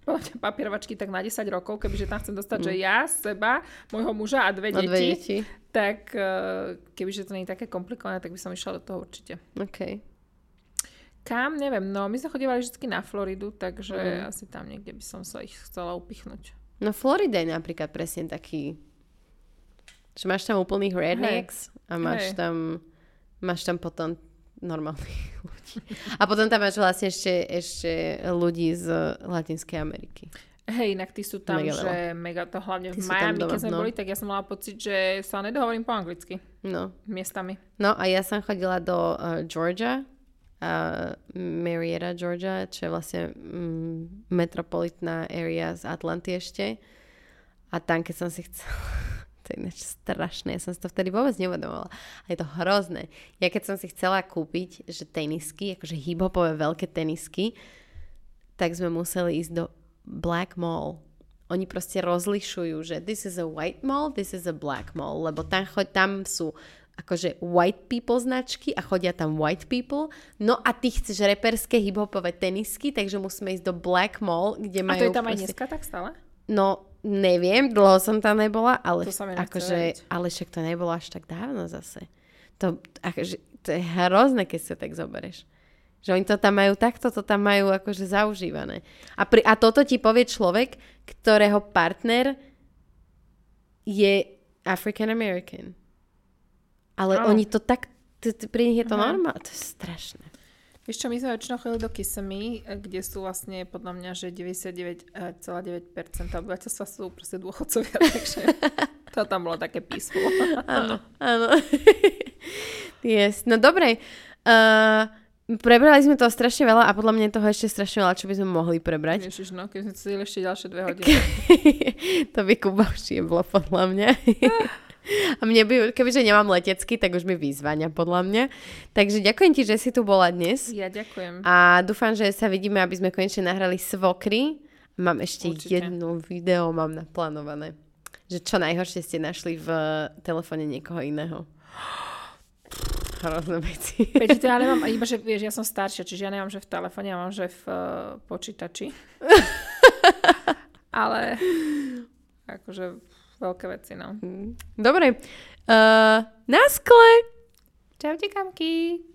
podľa papierovačky tak na 10 rokov, kebyže tam chcem dostať, že ja, seba, môjho muža a dve No deti, dve deti. tak eh, kebyže to nie je také komplikované, tak by som išla do toho určite. OK. Kam? Neviem, no my sme chodívali vždy na Floridu, takže Mhm. asi tam niekde by som sa ich chcela upichnúť. No Florida je napríklad presne taký, že máš tam úplných rednecks a máš Hej. tam, máš tam potom normálnych ľudí. A potom tam máš vlastne ešte, ešte ľudí z Latinskej Ameriky. Hej, inak tí sú tam, Mega že mega to hlavne Tí v Miami, keď sme no. boli, tak ja som mala pocit, že sa nedohovorím po anglicky No. miestami. no a ja som chodila do uh, Georgia, Marietta, Georgia, čo je vlastne mm, metropolitná area z Atlanty ešte. A tam, keď som si chcela... To je ináč strašné, ja som si to vtedy vôbec neuvedomovala. A je to hrozné. Ja keď som si chcela kúpiť, že tenisky, akože hip-hopové veľké tenisky, tak sme museli ísť do Black Mall. Oni proste rozlišujú, že this is a white mall, this is a black mall, lebo tam, choď, tam sú akože white people značky a chodia tam white people. No a ty chceš reperské hiphopové tenisky, takže musíme ísť do Black Mall, kde A majú... to je tam aj proste- dneska tak stále? No, neviem, dlho som tam nebola, ale, To sa akože, ale však to nebolo až tak dávno zase. To, akože, to je hrozné, keď to tak zoberieš. Že oni to tam majú takto, to tam majú akože zaužívané. A, pri, a toto ti povie človek, ktorého partner je African American. Ale Áno. oni to tak, t- t- pri nich je to normálne, to je strašné. Vieš čo, my sme väčšinou chodili do Kissimmee, kde sú vlastne podľa mňa, že 99,9% obyvateľstva sú proste dôchodcovia, takže to tam bolo také peaceful. Áno, áno. yes. No dobre. Uh, prebrali sme toho strašne veľa a podľa mňa je toho ešte strašne veľa, čo by sme mohli prebrať. Ježiš, no, keď sme sedeli ešte ďalšie dve hodiny. to by Kuba už bolo podľa mňa. A mne by, kebyže nemám letecky, tak už mi vyzvania podľa mňa. Takže ďakujem ti, že si tu bola dnes. Ja ďakujem. A dúfam, že sa vidíme, aby sme konečne nahrali svokry. Mám ešte Určite. jedno video, mám naplánované. Že čo najhoršie ste našli v telefóne niekoho iného. Hrozné veci. To ja nemám, iba že vieš, ja som staršia, čiže ja nemám, že v telefóne, ja mám, že v uh, počítači. Ale akože veľké veci, no. Dobre. Uh, na skle! Čaute, kamky.